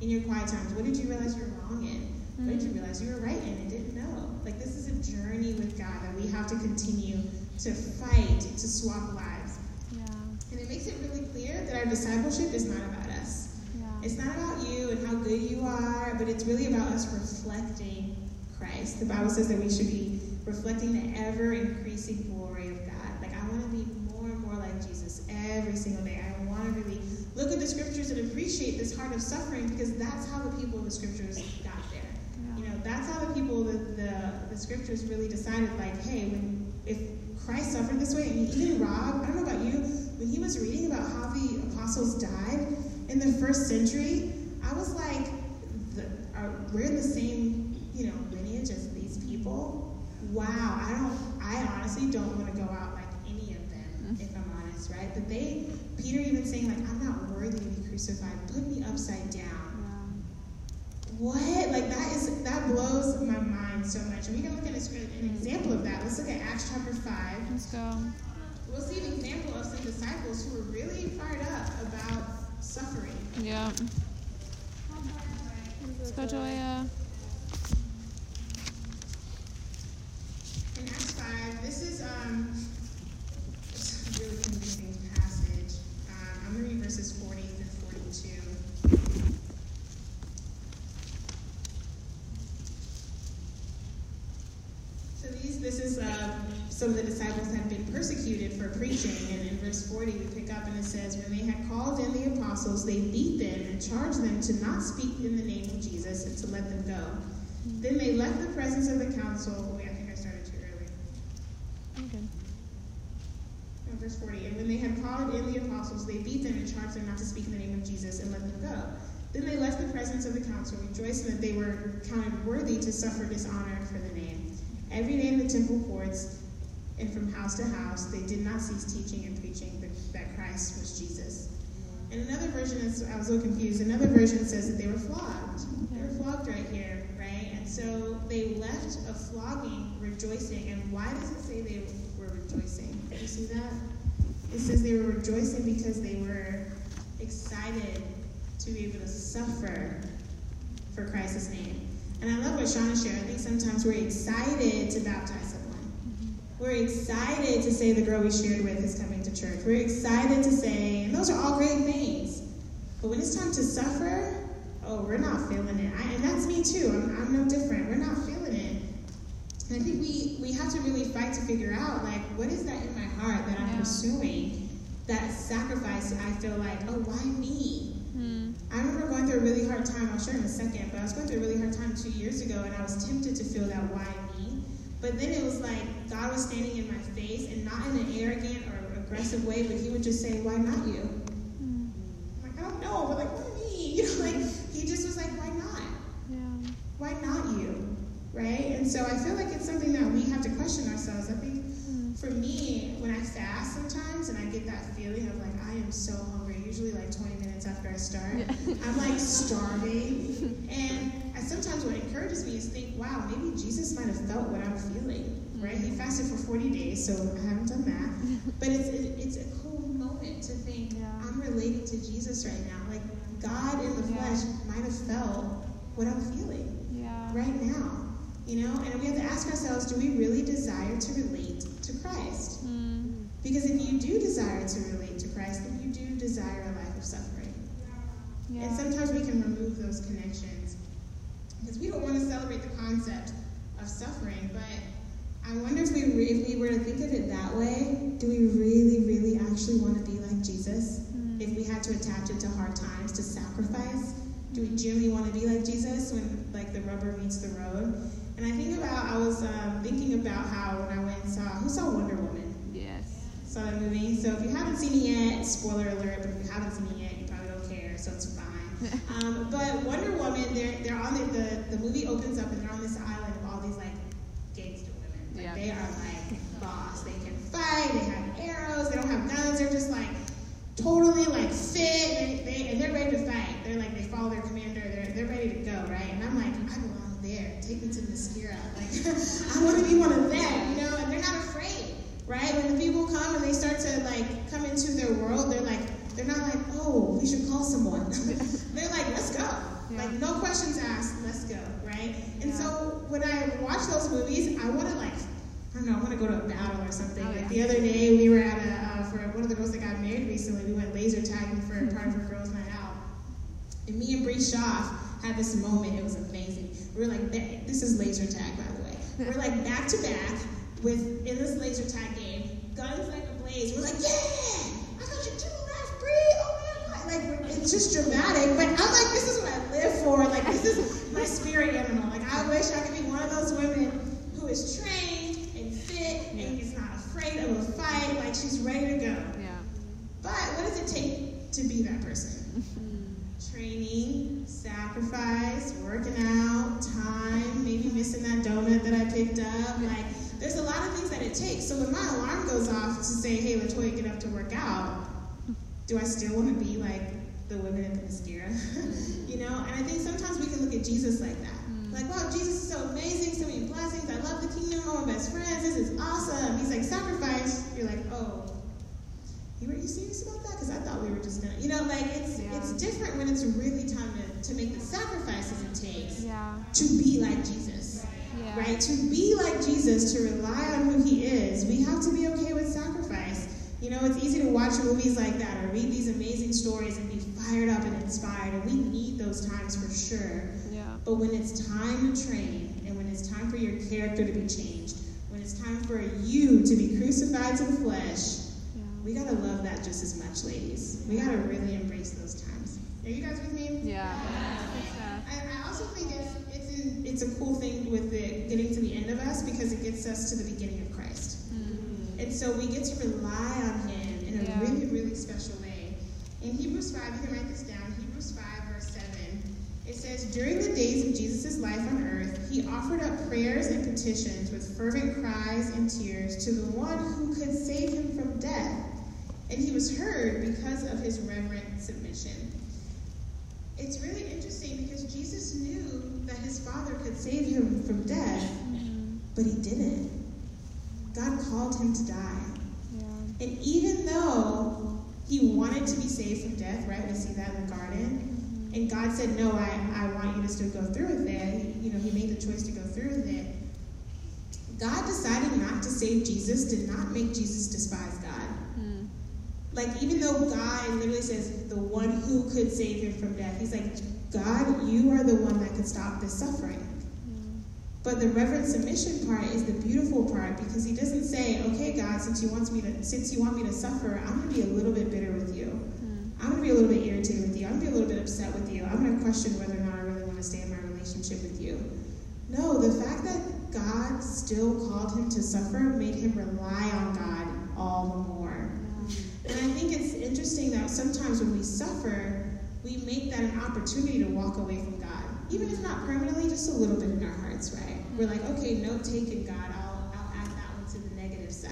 in your quiet times. What did you realize you're wrong in? Mm-hmm. What did you realize you were right in and didn't know? Like, this is a journey with God that we have to continue to fight, to swap lives. Yeah. And it makes it really clear that our discipleship is not about us. Yeah. It's not about you and how good you are, but it's really about us reflecting Christ. The Bible says that we should be reflecting the ever increasing glory of God. Like, I want to be more and more like Jesus every single day. I want to really look at the scriptures and appreciate heart of suffering because that's how the people of the scriptures got there. Yeah. You know, that's how the people, the, the, the scriptures really decided, like, hey, when if Christ suffered this way, and even Rob, I don't know about you, when he was reading about how the apostles died in the first century, I was like, the, are, we're in the same, you know, lineage as these people. Wow, I don't, I honestly don't want to go out like any of them, if I'm honest, right? But they, Peter even saying like, I'm not crucified. Put me upside down. What? Like that is that blows my mind so much. And we can look at a, an example of that. Let's look at Acts chapter five. Let's go. We'll see an example of some disciples who were really fired up about suffering. Yeah. Let's go, Joya. In Acts 5, this is um, really convicting I'm going to read verses 40 through 42. So these, this is uh, some of the disciples had been persecuted for preaching, and in verse 40 we pick up and it says, When they had called in the apostles, they beat them and charged them to not speak in the name of Jesus and to let them go. Then they left the presence of the council. Oh, wait, I think I started too early. Okay verse 40. And when they had called in the apostles, they beat them and charged them not to speak in the name of Jesus and let them go. Then they left the presence of the council, rejoicing that they were counted worthy to suffer dishonor for the name. Every day in the temple courts and from house to house, they did not cease teaching and preaching that Christ was Jesus. And another version is, I was a little confused, another version says that they were flogged. They were flogged right here, right? And so they left a flogging rejoicing. And why does it say they were rejoicing? You see that? It says they were rejoicing because they were excited to be able to suffer for Christ's name. And I love what Shauna shared. I think sometimes we're excited to baptize. We're excited to say the girl we shared with is coming to church. We're excited to say, and those are all great things. But when it's time to suffer, oh, we're not feeling it. I, and that's me too. I'm, I'm no different. We're not feeling it. And I think we, we have to really fight to figure out, like, what is that in my heart that I'm yeah. pursuing? That sacrifice, I feel like, oh, why me? Hmm. I remember going through a really hard time. I'll share in a second, but I was going through a really hard time two years ago, and I was tempted to feel that why me. But then it was like God was standing in my face, and not in an arrogant or aggressive way, but He would just say, "Why not you?" I'm like, I don't know, but like, why me? You know, like He just was like, "Why not? Yeah. Why not you?" Right? And so I feel like it's something that we have to question ourselves. I think hmm. for me, when I fast sometimes, and I get that feeling of like I am so hungry usually like 20 minutes after I start. Yeah. I'm like starving. And I, sometimes what encourages me is think, wow, maybe Jesus might have felt what I'm feeling, right? He fasted for 40 days, so I haven't done that. But it's, it, it's a cool moment to think, yeah. I'm relating to Jesus right now. Like, God in the flesh might have felt what I'm feeling right now. You know, and we have to ask ourselves, do we really desire to relate to Christ? Mm. Because if you do desire to relate to Christ, then you do desire a life of suffering. Yeah. And sometimes we can remove those connections because we don't want to celebrate the concept of suffering. But I wonder if we, if we were to think of it that way, do we really, really actually want to be like Jesus? Mm. If we had to attach it to hard times, to sacrifice, do we genuinely want to be like Jesus when like the rubber meets the road? And I think about, I was um, thinking about how when I went and saw, who saw Wonder Woman? Yes. Saw that movie. So if you haven't seen it yet, spoiler alert, but if you haven't seen it yet, you probably don't care, so it's fine. Um, but Wonder Woman, they're, they're on the, the, the movie opens up and they're on this island of all these like gangster women. Like. They are like boss. They can fight, they have arrows, they don't have guns, they're just like totally like fit, they, they, and they're ready to fight. They're like, they follow their commander, they're, they're ready to go, right? And I'm like, I belong there. Take me to Themyscira. Like, I want to be one of them, you know? And they're not afraid right? When the people come and they start to like come into their world, they're like, they're not like, oh, we should call someone. they're like, let's go. Yeah. Like no questions asked, let's go, right? And yeah. so when I watch those movies, I want to like, I don't know, I want to go to a battle or something. Oh, yeah. Like the other day, we were at a uh, for one of the girls that got married recently. We went laser tagging for part of her girls' night out, and me and Bree Schaff had this moment. It was amazing. We were like, this is laser tag, by the way. We're like back to back with in this laser tag game, guns like ablaze. We're like, yeah, I got you two left, Bree. Oh my god! Like it's just dramatic, but I'm like, this is what I live for. Like this is my spirit animal. Like I wish I could be one of those women who is trained and fit and is not afraid of a fight. Like she's ready to go. Yeah. But what does it take to be that person? Training, sacrifice, working out, time, maybe missing that donut that I picked up, like there's a lot of things that it takes. So when my alarm goes off to say, hey, LaToya, get up to work out, do I still want to be like the women at the Themyscira? you know? And I think sometimes we can look at Jesus like that. Mm. Like, wow, Jesus is so amazing, so many blessings. I love the kingdom, all my best friends. This is awesome. He's like, sacrifice. You're like, oh, you were you serious about that? Because I thought we were just gonna, you know, like it's yeah. it's different when it's really time to, to make the sacrifices it takes yeah. to be like Jesus yeah. right? To be like Jesus, to rely on who he is, we have to be okay. You know, it's easy to watch movies like that or read these amazing stories and be fired up and inspired, and we need those times for sure. Yeah. But when it's time to train and when it's time for your character to be changed, when it's time for you to be crucified to the flesh, yeah. we gotta love that just as much, ladies. We gotta really embrace those times. Are you guys with me? Yeah. yeah. I, I also think it's it's a cool thing with it getting to the end of us because it gets us to the beginning of Christ. And so we get to rely on Him in a yeah. really, really special way. In Hebrews 5, you can write this down Hebrews 5, verse 7. It says, During the days of Jesus' life on earth, he offered up prayers and petitions with fervent cries and tears to the one who could save him from death. and he was heard because of his reverent submission. It's really interesting because Jesus knew that his Father could save him from death, mm-hmm. but he didn't. God called him to die. Yeah. And even though he wanted to be saved from death, right? We see that in the garden. Mm-hmm. And God said, No, I, I want you to still go through with it. You know, he made the choice to go through with it. God deciding not to save Jesus did not make Jesus despise God. Like, even though God literally says, the one who could save him from death, he's like, God, you are the one that could stop this suffering. But the reverent submission part is the beautiful part because he doesn't say, "Okay, God, since you want me to, since you want me to suffer, I'm going to be a little bit bitter with you. Mm. I'm going to be a little bit irritated with you. I'm going to be a little bit upset with you. I'm going to question whether or not I really want to stay in my relationship with you." No, the fact that God still called him to suffer made him rely on God all the more. And I think it's interesting that sometimes when we suffer, we make that an opportunity to walk away from God. Even if not permanently, just a little bit in our right? We're like, okay, note taken, God, I'll, I'll add that one to the negative side,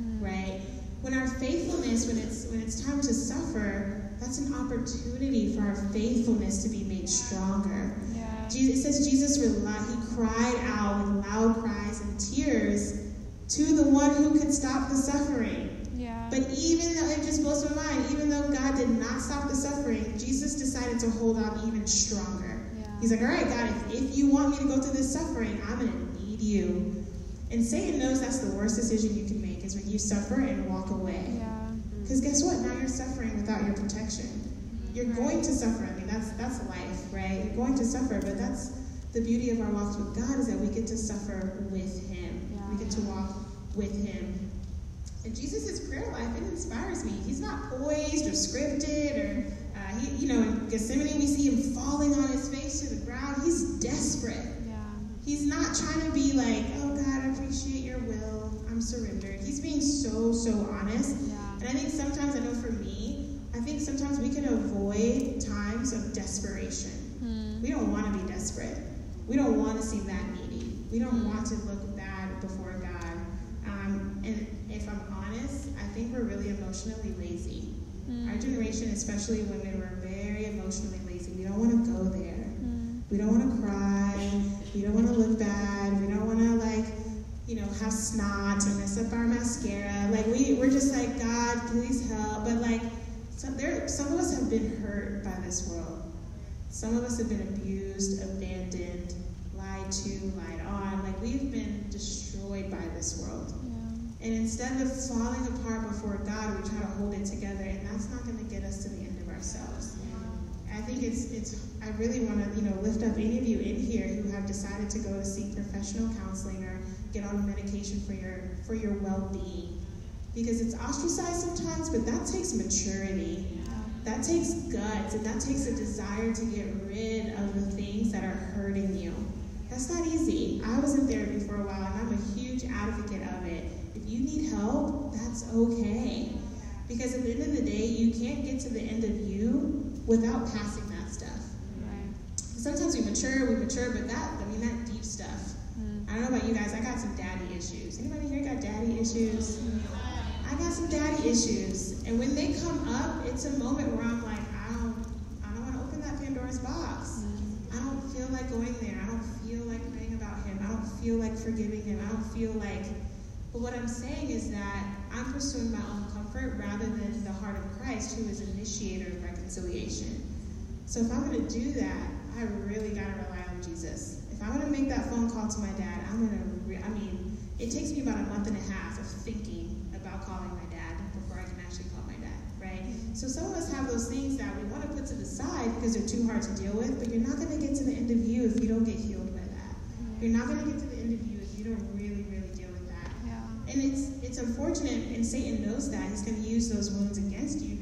mm. right? When our faithfulness, when it's when it's time to suffer, that's an opportunity for our faithfulness to be made stronger. Yeah. Jesus, it says Jesus relied, he cried out with loud cries and tears to the one who could stop the suffering. Yeah. But even though, it just blows my mind, even though God did not stop the suffering, Jesus decided to hold on even stronger. He's like, all right, God, if, if you want me to go through this suffering, I'm going to need you. And Satan knows that's the worst decision you can make is when you suffer and walk away. Because yeah. guess what? Now you're suffering without your protection. You're right. going to suffer. I mean, that's that's life, right? You're going to suffer, but that's the beauty of our walks with God is that we get to suffer with Him. Yeah. We get to walk with Him. And Jesus' prayer life, it inspires me. He's not poised or scripted or, you know, in Gethsemane we see him falling on his face to the ground. He's desperate. Yeah. He's not trying to be like, oh God, I appreciate your will. I'm surrendered. He's being so, so honest. Yeah. And I think sometimes, I know for me, I think sometimes we can avoid times of desperation. Hmm. We don't want to be desperate. We don't want to seem that needy. We don't hmm. want to look bad before God. Um, and if I'm honest, I think we're really emotionally lazy. Mm. Our generation, especially women, we're very emotionally lazy. We don't want to go there. Mm. We don't want to cry. We don't want to look bad. We don't want to like, you know, have snot or mess up our mascara. Like we, we're just like, God, please help. But like, some, there, some of us have been hurt by this world. Some of us have been abused, abandoned, lied to, lied on. Like we've been destroyed by this world. And instead of falling apart before God, we try to hold it together, and that's not going to get us to the end of ourselves. I think it's it's. I really want to you know lift up any of you in here who have decided to go to seek professional counseling or get on medication for your for your well-being, because it's ostracized sometimes, but that takes maturity. That takes guts, and that takes a desire to get rid of the things that are hurting you. That's not easy. I was in therapy for a while, and I'm a huge advocate of it If you need help, that's okay. Because at the end of the day, you can't get to the end of you without passing that stuff. Right. Sometimes we mature, we mature, but that, I mean, that deep stuff. Mm. I don't know about you guys, I got some daddy issues. Anybody here got daddy issues? I got some daddy issues. And when they come up, it's a moment where I'm like, I don't, I don't want to open that Pandora's box. Mm. I don't feel like going there. I don't feel like praying about him. I don't feel like forgiving him. I don't feel like but what I'm saying is that I'm pursuing my own comfort rather than the heart of Christ, who is initiator of reconciliation. So if I'm going to do that, I really got to rely on Jesus. If I'm going to make that phone call to my dad, I'm going to, re- I mean, it takes me about a month and a half of thinking about calling my dad before I can actually call my dad, right? So some of us have those things that we want to put to the side because they're too hard to deal with, but you're not going to get to the end of you if you don't get healed by that. You're not going to get to the end of you if you don't really, really deal with that. Yeah. and it's it's unfortunate, and Satan knows that. He's going to use those wounds against you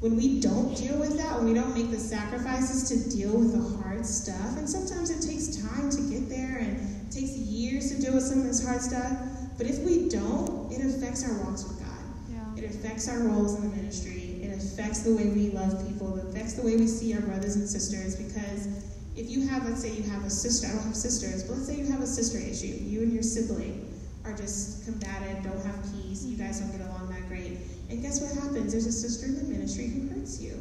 when we don't deal with that, when we don't make the sacrifices to deal with the hard stuff, and sometimes it takes time to get there and it takes years to deal with some of this hard stuff. But if we don't, it affects our walks with God. Yeah. It affects our roles in the ministry. It affects the way we love people. It affects the way we see our brothers and sisters because if you have, let's say you have a sister, I don't have sisters, but let's say you have a sister issue, you and your sibling are just combative, don't have peace, you guys don't get along. And guess what happens? There's a sister in the ministry who hurts you.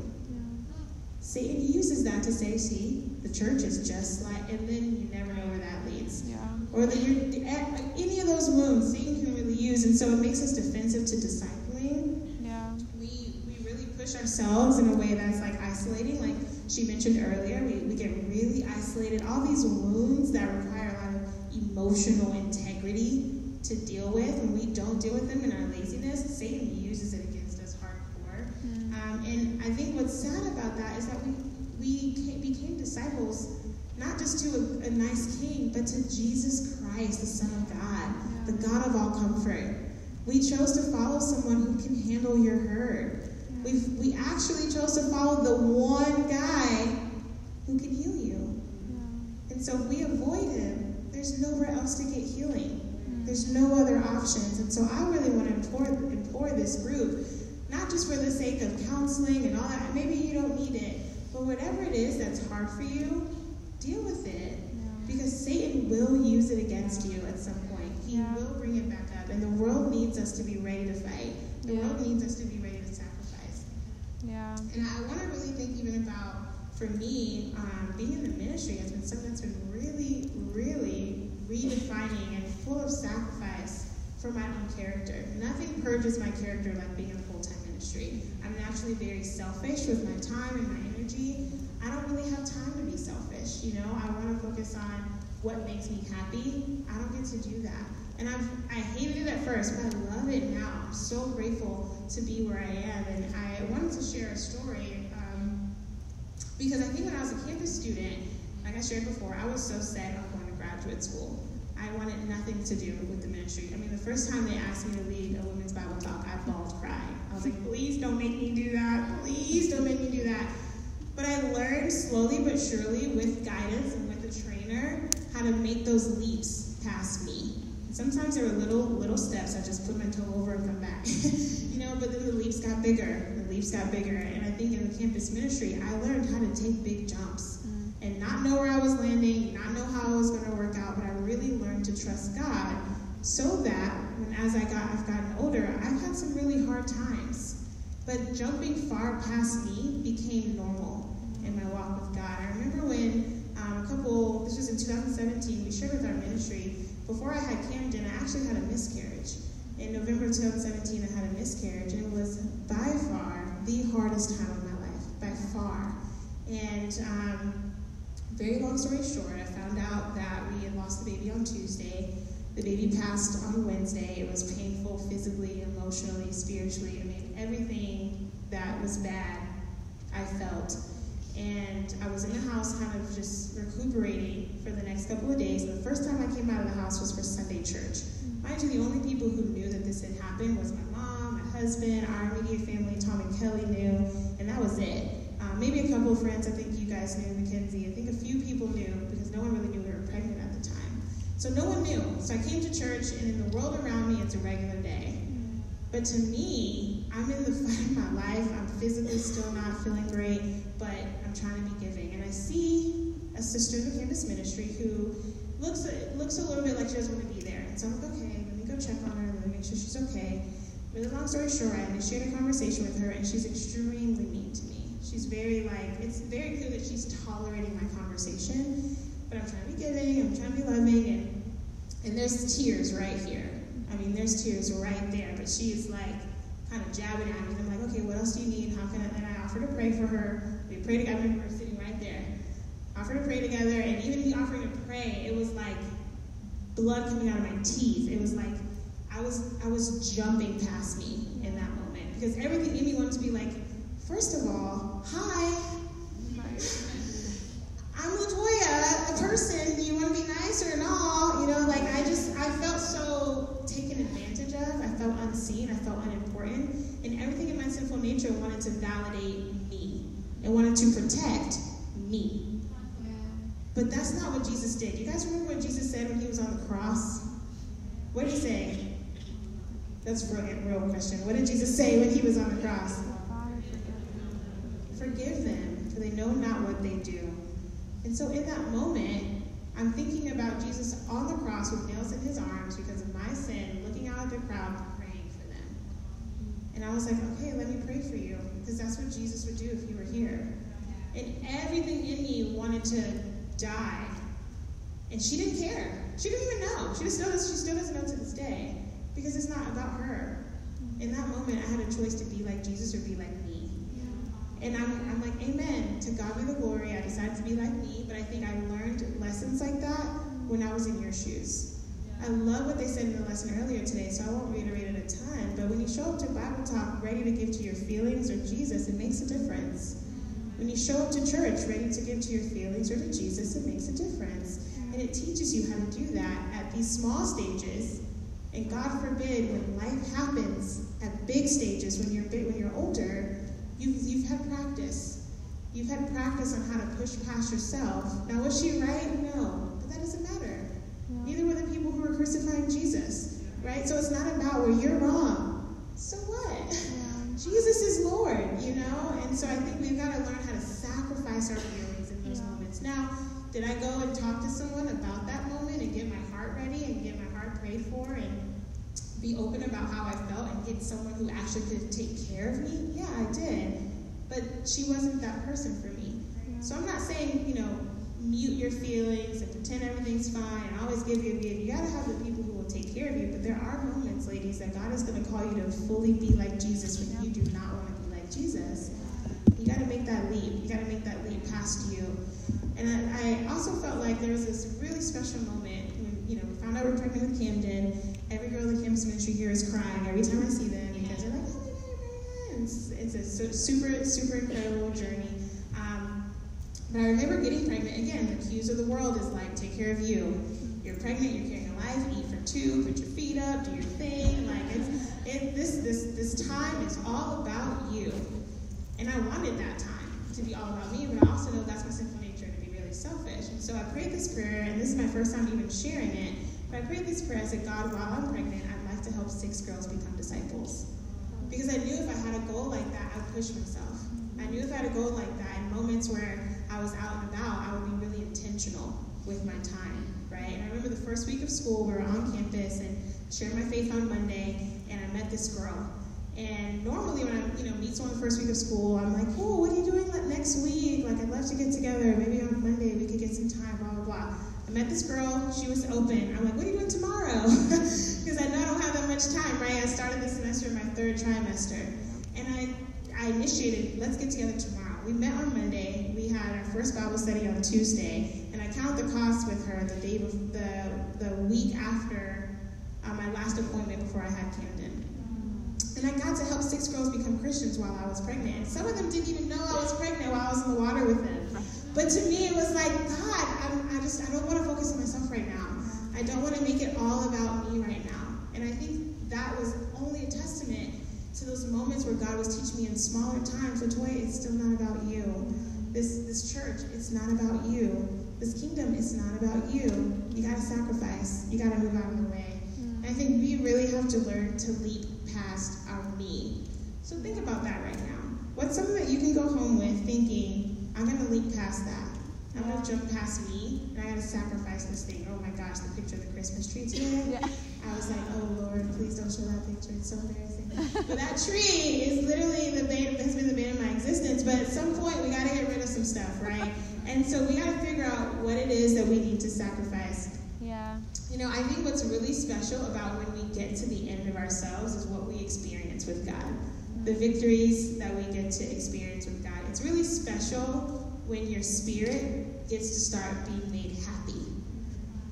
Satan uses that to say, see, the church is just like, and then you never know where that leads. Yeah. Or that you're, eh, any of those wounds Satan can really use, and so it makes us defensive to discipling. Yeah. We, we really push ourselves in a way that's like isolating, like she mentioned earlier. We, we get really isolated. All these wounds that require a lot of emotional integrity to deal with, and we don't deal with them in our laziness, Satan uses it against us hardcore. Mm. Um, and I think what's sad about that is that we, we became disciples not just to a, a, nice king, but to Jesus Christ, the Son of God, yeah. the God of all comfort. We chose to follow someone who can handle your hurt. Yeah. we we actually chose to follow the one guy who can heal you. Yeah. And so if we avoid him, there's nowhere else to get healing. There's no other options. And so I really want to implore, implore this group, not just for the sake of counseling and all that, maybe you don't need it, but whatever it is that's hard for you, deal with it. Because Satan will use it against you at some point. He yeah. will bring it back up. And the world needs us to be ready to fight. The yeah. world needs us to be ready to sacrifice. Yeah. And I want to really think even about, for me, um, being in the ministry has been something that's been really, really redefining and full of sacrifice for my own character. Nothing purges my character like being in a full time ministry. I'm naturally very selfish with my time and my energy. I don't really have time to be selfish. You know, I want to focus on what makes me happy. I don't get to do that. And I've, I hated it at first, but I love it now. I'm so grateful to be where I am. And I wanted to share a story um, because I think when I was a campus student, like I shared before, I was so set on going to graduate school. I wanted nothing to do with the ministry. I mean, the first time they asked me to lead a women's Bible talk, I bawled crying. I was like, please don't make me do that. Please don't make me do that. But I learned slowly but surely with guidance and with a trainer how to make those leaps past me. Sometimes there were little little steps. I just put my toe over and come back. you know, but then the leaps got bigger. The leaps got bigger. And I think in the campus ministry, I learned how to take big jumps and not know where I was landing, not know how it was going to work out, but I really learned to trust God so that when as I got I've gotten older, I've had some really hard times. But jumping far past me became normal in my walk with God. I remember when um, a couple, this was in 2017, we shared with our ministry, before I had Camden, I actually had a miscarriage. In November 2017, I had a miscarriage, and it was by far the hardest time of my life, by far. And um, very long story short, I found out that we had lost the baby on Tuesday. The baby passed on Wednesday. It was painful physically, emotionally, spiritually. I mean, everything that was bad, I felt. And I was in the house kind of just recuperating for the next couple of days. And the first time I came out of the house was for Sunday church. Mind you, the only people who knew that this had happened was my mom, my husband, our immediate family, Tom and Kelly knew, and that was it. Maybe a couple of friends, I think you guys knew Mackenzie. I think a few people knew because no one really knew we were pregnant at the time. So no one knew. So I came to church, and in the world around me, it's a regular day. But to me, I'm in the fight of my life. I'm physically still not feeling great, but I'm trying to be giving. And I see a sister in the campus ministry who looks looks a little bit like she doesn't want to be there. And so I'm like, okay, let me go check on her, let me make sure she's okay. Really long story short, I initiated a conversation with her, and she's extremely mean to me. She's very like, it's very clear that she's tolerating my conversation, but I'm trying to be giving, I'm trying to be loving, and, and there's tears right here. I mean, there's tears right there, but she's like kind of jabbing at me. And I'm like, okay, what else do you need? How can I? And I offer to pray for her. We prayed together. Remember sitting right there. Offer to pray together, and even me offering to pray, it was like blood coming out of my teeth. It was like I was I was jumping past me in that moment because everything in me wanted to be like, First of all, hi. I'm LaToya, a person. Do you want to be nice or not? You know, like I just, I felt so taken advantage of. I felt unseen. I felt unimportant. And everything in my sinful nature wanted to validate me and wanted to protect me. But that's not what Jesus did. You guys remember what Jesus said when he was on the cross? What did he say? That's a real, real question. What did Jesus say when he was on the cross? Forgive them, for they know not what they do. And so in that moment, I'm thinking about Jesus on the cross with nails in his arms because of my sin, looking out at the crowd, praying for them. And I was like, okay, let me pray for you, because that's what Jesus would do if he were here. And everything in me wanted to die. And she didn't care. She didn't even know. She still, she still doesn't know to this day, because it's not about her. In that moment, I had a choice to be like Jesus or be like me. And I'm, I'm like, amen. To God be the glory. I decided to be like me, but I think I learned lessons like that when I was in your shoes. I love what they said in the lesson earlier today, so I won't reiterate it a ton. But when you show up to Bible Talk ready to give to your feelings or Jesus, it makes a difference. Mm-hmm. When you show up to church ready to give to your feelings or to Jesus, it makes a difference. And it teaches you how to do that at these small stages. And God forbid, when life happens at big stages, when you're big, when you're older, you've, you've had practice. You've had practice on how to push past yourself. Now, was she right? No, but that doesn't matter. Neither were the people who were crucifying Jesus, right? So it's not about where you're wrong. So what? Yeah. Jesus is Lord, you know? And so I think we've got to learn how to sacrifice our feelings in those yeah. moments. Now, did I go and talk to someone about that moment and get my heart ready and get my heart prayed for and be open about how I felt and get someone who actually could take care of me? Yeah, I did. But she wasn't that person for me. So I'm not saying, you know, mute your feelings and pretend everything's fine and always give you a view. You gotta have the people who will take care of you. But there are moments, ladies, that God is gonna call you to fully be like Jesus when you do not want to be like Jesus. You gotta make that leap. You gotta make that leap past you. And I, I also felt like there was this really special moment when, you know, we found out we are pregnant with Camden. Every girl in campus ministry here is crying every time I see them because they're like, oh my God, it's, it's a super, super incredible journey. Um, but I remember getting pregnant again. The cues of the world is like, take care of you. You're pregnant. You're carrying a life. Eat for two. Put your feet up. Do your thing. Like it's it, this this this time is all about you. And I wanted that time to be all about me, but I also know that's my sinful nature to be really selfish. And so I prayed this prayer, and this is my first time even sharing it. I prayed this prayer. Said, God, while I'm pregnant, I'd like to help six girls become disciples. Because I knew if I had a goal like that, I'd push myself. I knew if I had a goal like that in moments where I was out and about, I would be really intentional with my time, right? And I remember the first week of school, we were on campus and shared my faith on Monday, and I met this girl. And normally when I, you know, meet someone the first week of school, I'm like, oh, what are you doing next week? Like, I'd love to get together. Maybe on Monday we could get some time, blah, blah, blah. I met this girl. She was open. I'm like, what are you doing tomorrow? Because I know I don't have that much time, right? I started the semester in my third trimester. And I, I initiated, let's get together tomorrow we met on Monday. We had our first Bible study on Tuesday, and I counted the cost with her the day before, the the week after uh, my last appointment before I had Camden. And I got to help six girls become Christians while I was pregnant. Some of them didn't even know I was pregnant while I was in the water with them. But to me, it was like, God, I'm, I just I don't want to focus on myself right now. I don't want to make it all about me right now. And I think that was only a testament to those moments where God was teaching me in smaller times, LaToya, it's still not about you. This this church, it's not about you. This kingdom, it's not about you. You gotta sacrifice. You gotta move out of the way. Mm. I think we really have to learn to leap past our me. So think about that right now. What's something that you can go home with thinking, I'm gonna leap past that. I'm gonna jump past me, and I gotta sacrifice this thing. Oh my gosh, the picture of the Christmas tree today. Yeah. I was like, oh Lord, please don't show that picture. It's so embarrassing. but that tree is literally the bane, has been the bane of my existence. But at some point, we gotta get rid of some stuff, right? And so we gotta figure out what it is that we need to sacrifice. Yeah. You know, I think what's really special about when we get to the end of ourselves is what we experience with God. The victories that we get to experience with God. It's really special when your spirit gets to start being made happy,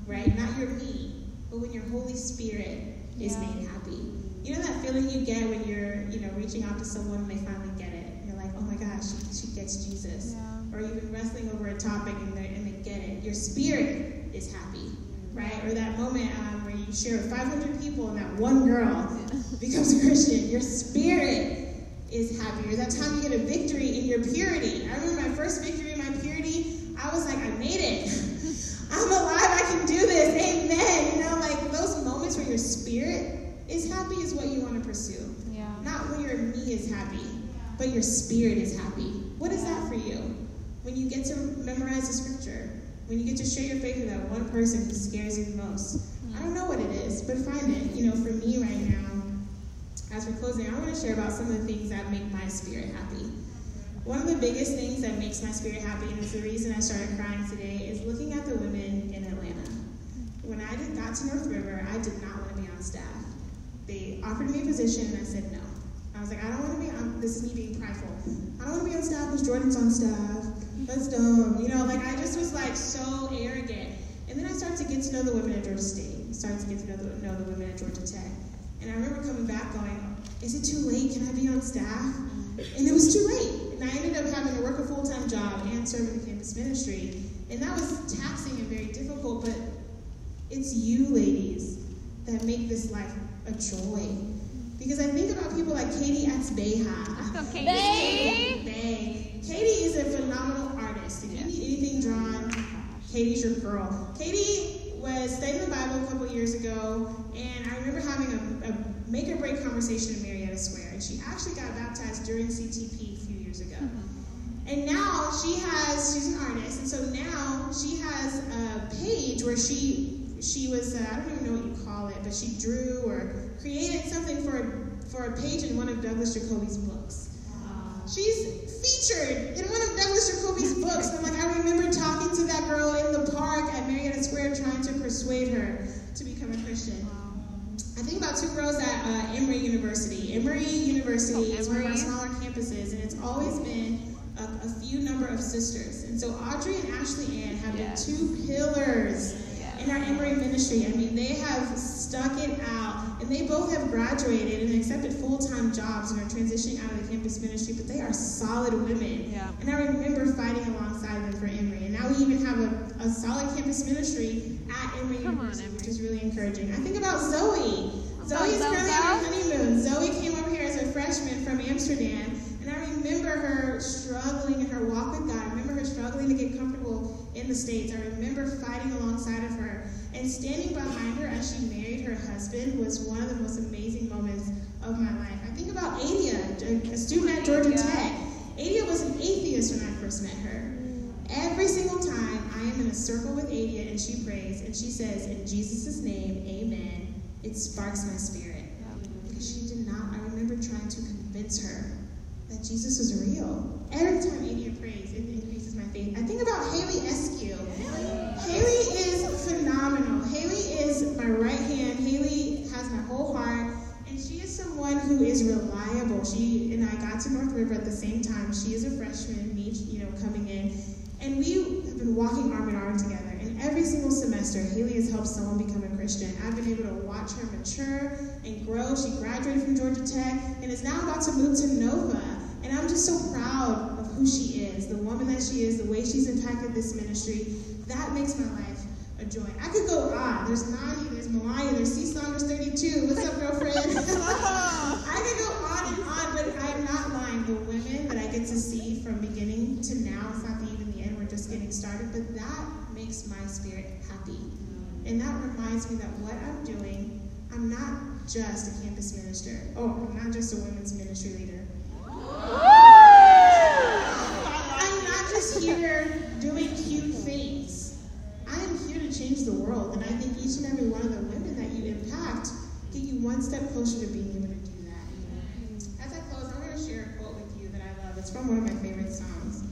right? Not your me, but when your Holy Spirit is yeah. made happy. You know that feeling you get when you're, you know, reaching out to someone and they finally get it. You're like, oh my gosh, she, she gets Jesus. Yeah. Or you've been wrestling over a topic and they, and they get it. Your spirit is happy, right? Or that moment um, you share with 500 people and that one girl becomes a Christian. Your spirit is happier. That time you get a victory in your purity. I remember my first victory in my purity. I was like, I made it. I'm alive. I can do this. Amen. You know, like those moments where your spirit is happy is what you want to pursue. Yeah. Not when your me is happy, but your spirit is happy. What is that for you? When you get to memorize the scripture, when you get to share your faith with that one person who scares you the most. I don't know what it is, but find it. You know, for me right now, as we're closing, I want to share about some of the things that make my spirit happy. One of the biggest things that makes my spirit happy, and it's the reason I started crying today, is looking at the women in Atlanta. When I got to North River, I did not want to be on staff. They offered me a position, and I said no. I was like, I don't want to be on, this is me being prideful. I don't want to be on staff because Jordan's on staff. That's dumb. You know, like I just was like so arrogant. And then I started to get to know the women at Georgia State. I Started to get to know the, know the women at Georgia Tech. And I remember coming back going, is it too late? Can I be on staff? And it was too late. And I ended up having to work a full-time job and serve in the campus ministry. And that was taxing and very difficult, but it's you, ladies, that make this life a joy. Because I think about people like Katie Atsbeha. Let's go, Katie. Bay. Katie is a phenomenal artist. Katie's your girl. Katie was studying the Bible a couple years ago, and I remember having a, a make or break conversation in Marietta Square. And she actually got baptized during CTP a few years ago. Mm-hmm. And now she has, she's an artist, and so now she has a page where she she was, uh, I don't even know what you call it, but she drew or created something for, for a page in one of Douglas Jacoby's books. She's featured in one of Douglas Jacoby's books. I'm like, I remember talking to that girl in the park at Marietta Square trying to persuade her to become a Christian. I think about two girls at uh, Emory University. Emory University oh, is one of our smaller campuses, and it's always been a, a, few number of sisters. And so Audrey and Ashley Ann have been two pillars in our Emory ministry. I mean, they have stuck it out, and they both have graduated and accepted full-time jobs and are transitioning out of the campus ministry, but they are solid women. Yeah. And I remember fighting alongside them for Emory. And now we even have a, a solid campus ministry at Emory Come University, on, which is really encouraging. I think about Zoe. Zoe is currently on her honeymoon. Zoe came over here as a freshman from Amsterdam, and I remember her struggling in her walk with God. I remember her struggling to get comfortable in the States. I remember fighting alongside of her. And standing behind her as she married her husband was one of the most amazing moments of my life. I think about Adia, a student at Georgia Tech. Adia was an atheist when I first met her. Every single time I am in a circle with Adia and she prays and she says, In Jesus' name, amen, it sparks my spirit. Because she did not, I remember trying to convince her that Jesus was real. Every time Adia prays, it increases I think about Haley Eskew. Haley is phenomenal. Haley is my right hand. Haley has my whole heart. And she is someone who is reliable. She and I got to North River at the same time. She is a freshman, me, you know, coming in. And we have been walking arm in arm together. And every single semester, Haley has helped someone become a Christian. I've been able to watch her mature and grow. She graduated from Georgia Tech and is now about to move to Nova. And I'm just so proud of who she is, the woman that she is, the way she's impacted this ministry. That makes my life a joy. I could go on. There's Nani, there's Malaya, there's C Saunders 32. What's up, girlfriend? I could go on and on, but I'm not lying. The women that I get to see from beginning to now, it's not the even the end, we're just getting started, but that makes my spirit happy. And that reminds me that what I'm doing, I'm not just a campus minister. Oh, I'm not just a women's ministry leader. I'm not just here doing cute things. I am here to change the world, and I think each and every one of the women that you impact get you one step closer to being able to do that. As I close, I'm going to share a quote with you that I love. It's from one of my favorite songs.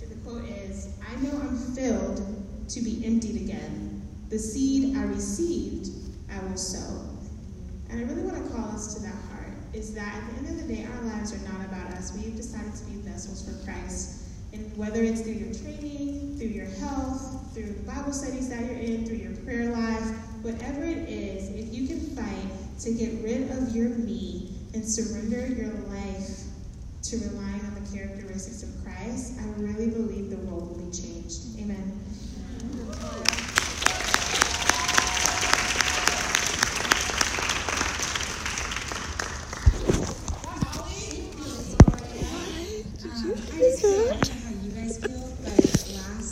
The quote is, I know I'm filled to be emptied again. The seed I received, I will sow. And I really want to call us to that heart is that at the end of the day, our lives are not about us. We've decided to be vessels for Christ. And whether it's through your training, through your health, through Bible studies that you're in, through your prayer life, whatever it is, if you can fight to get rid of your me and surrender your life to relying on the characteristics of Christ, I really believe the world will be changed. Amen.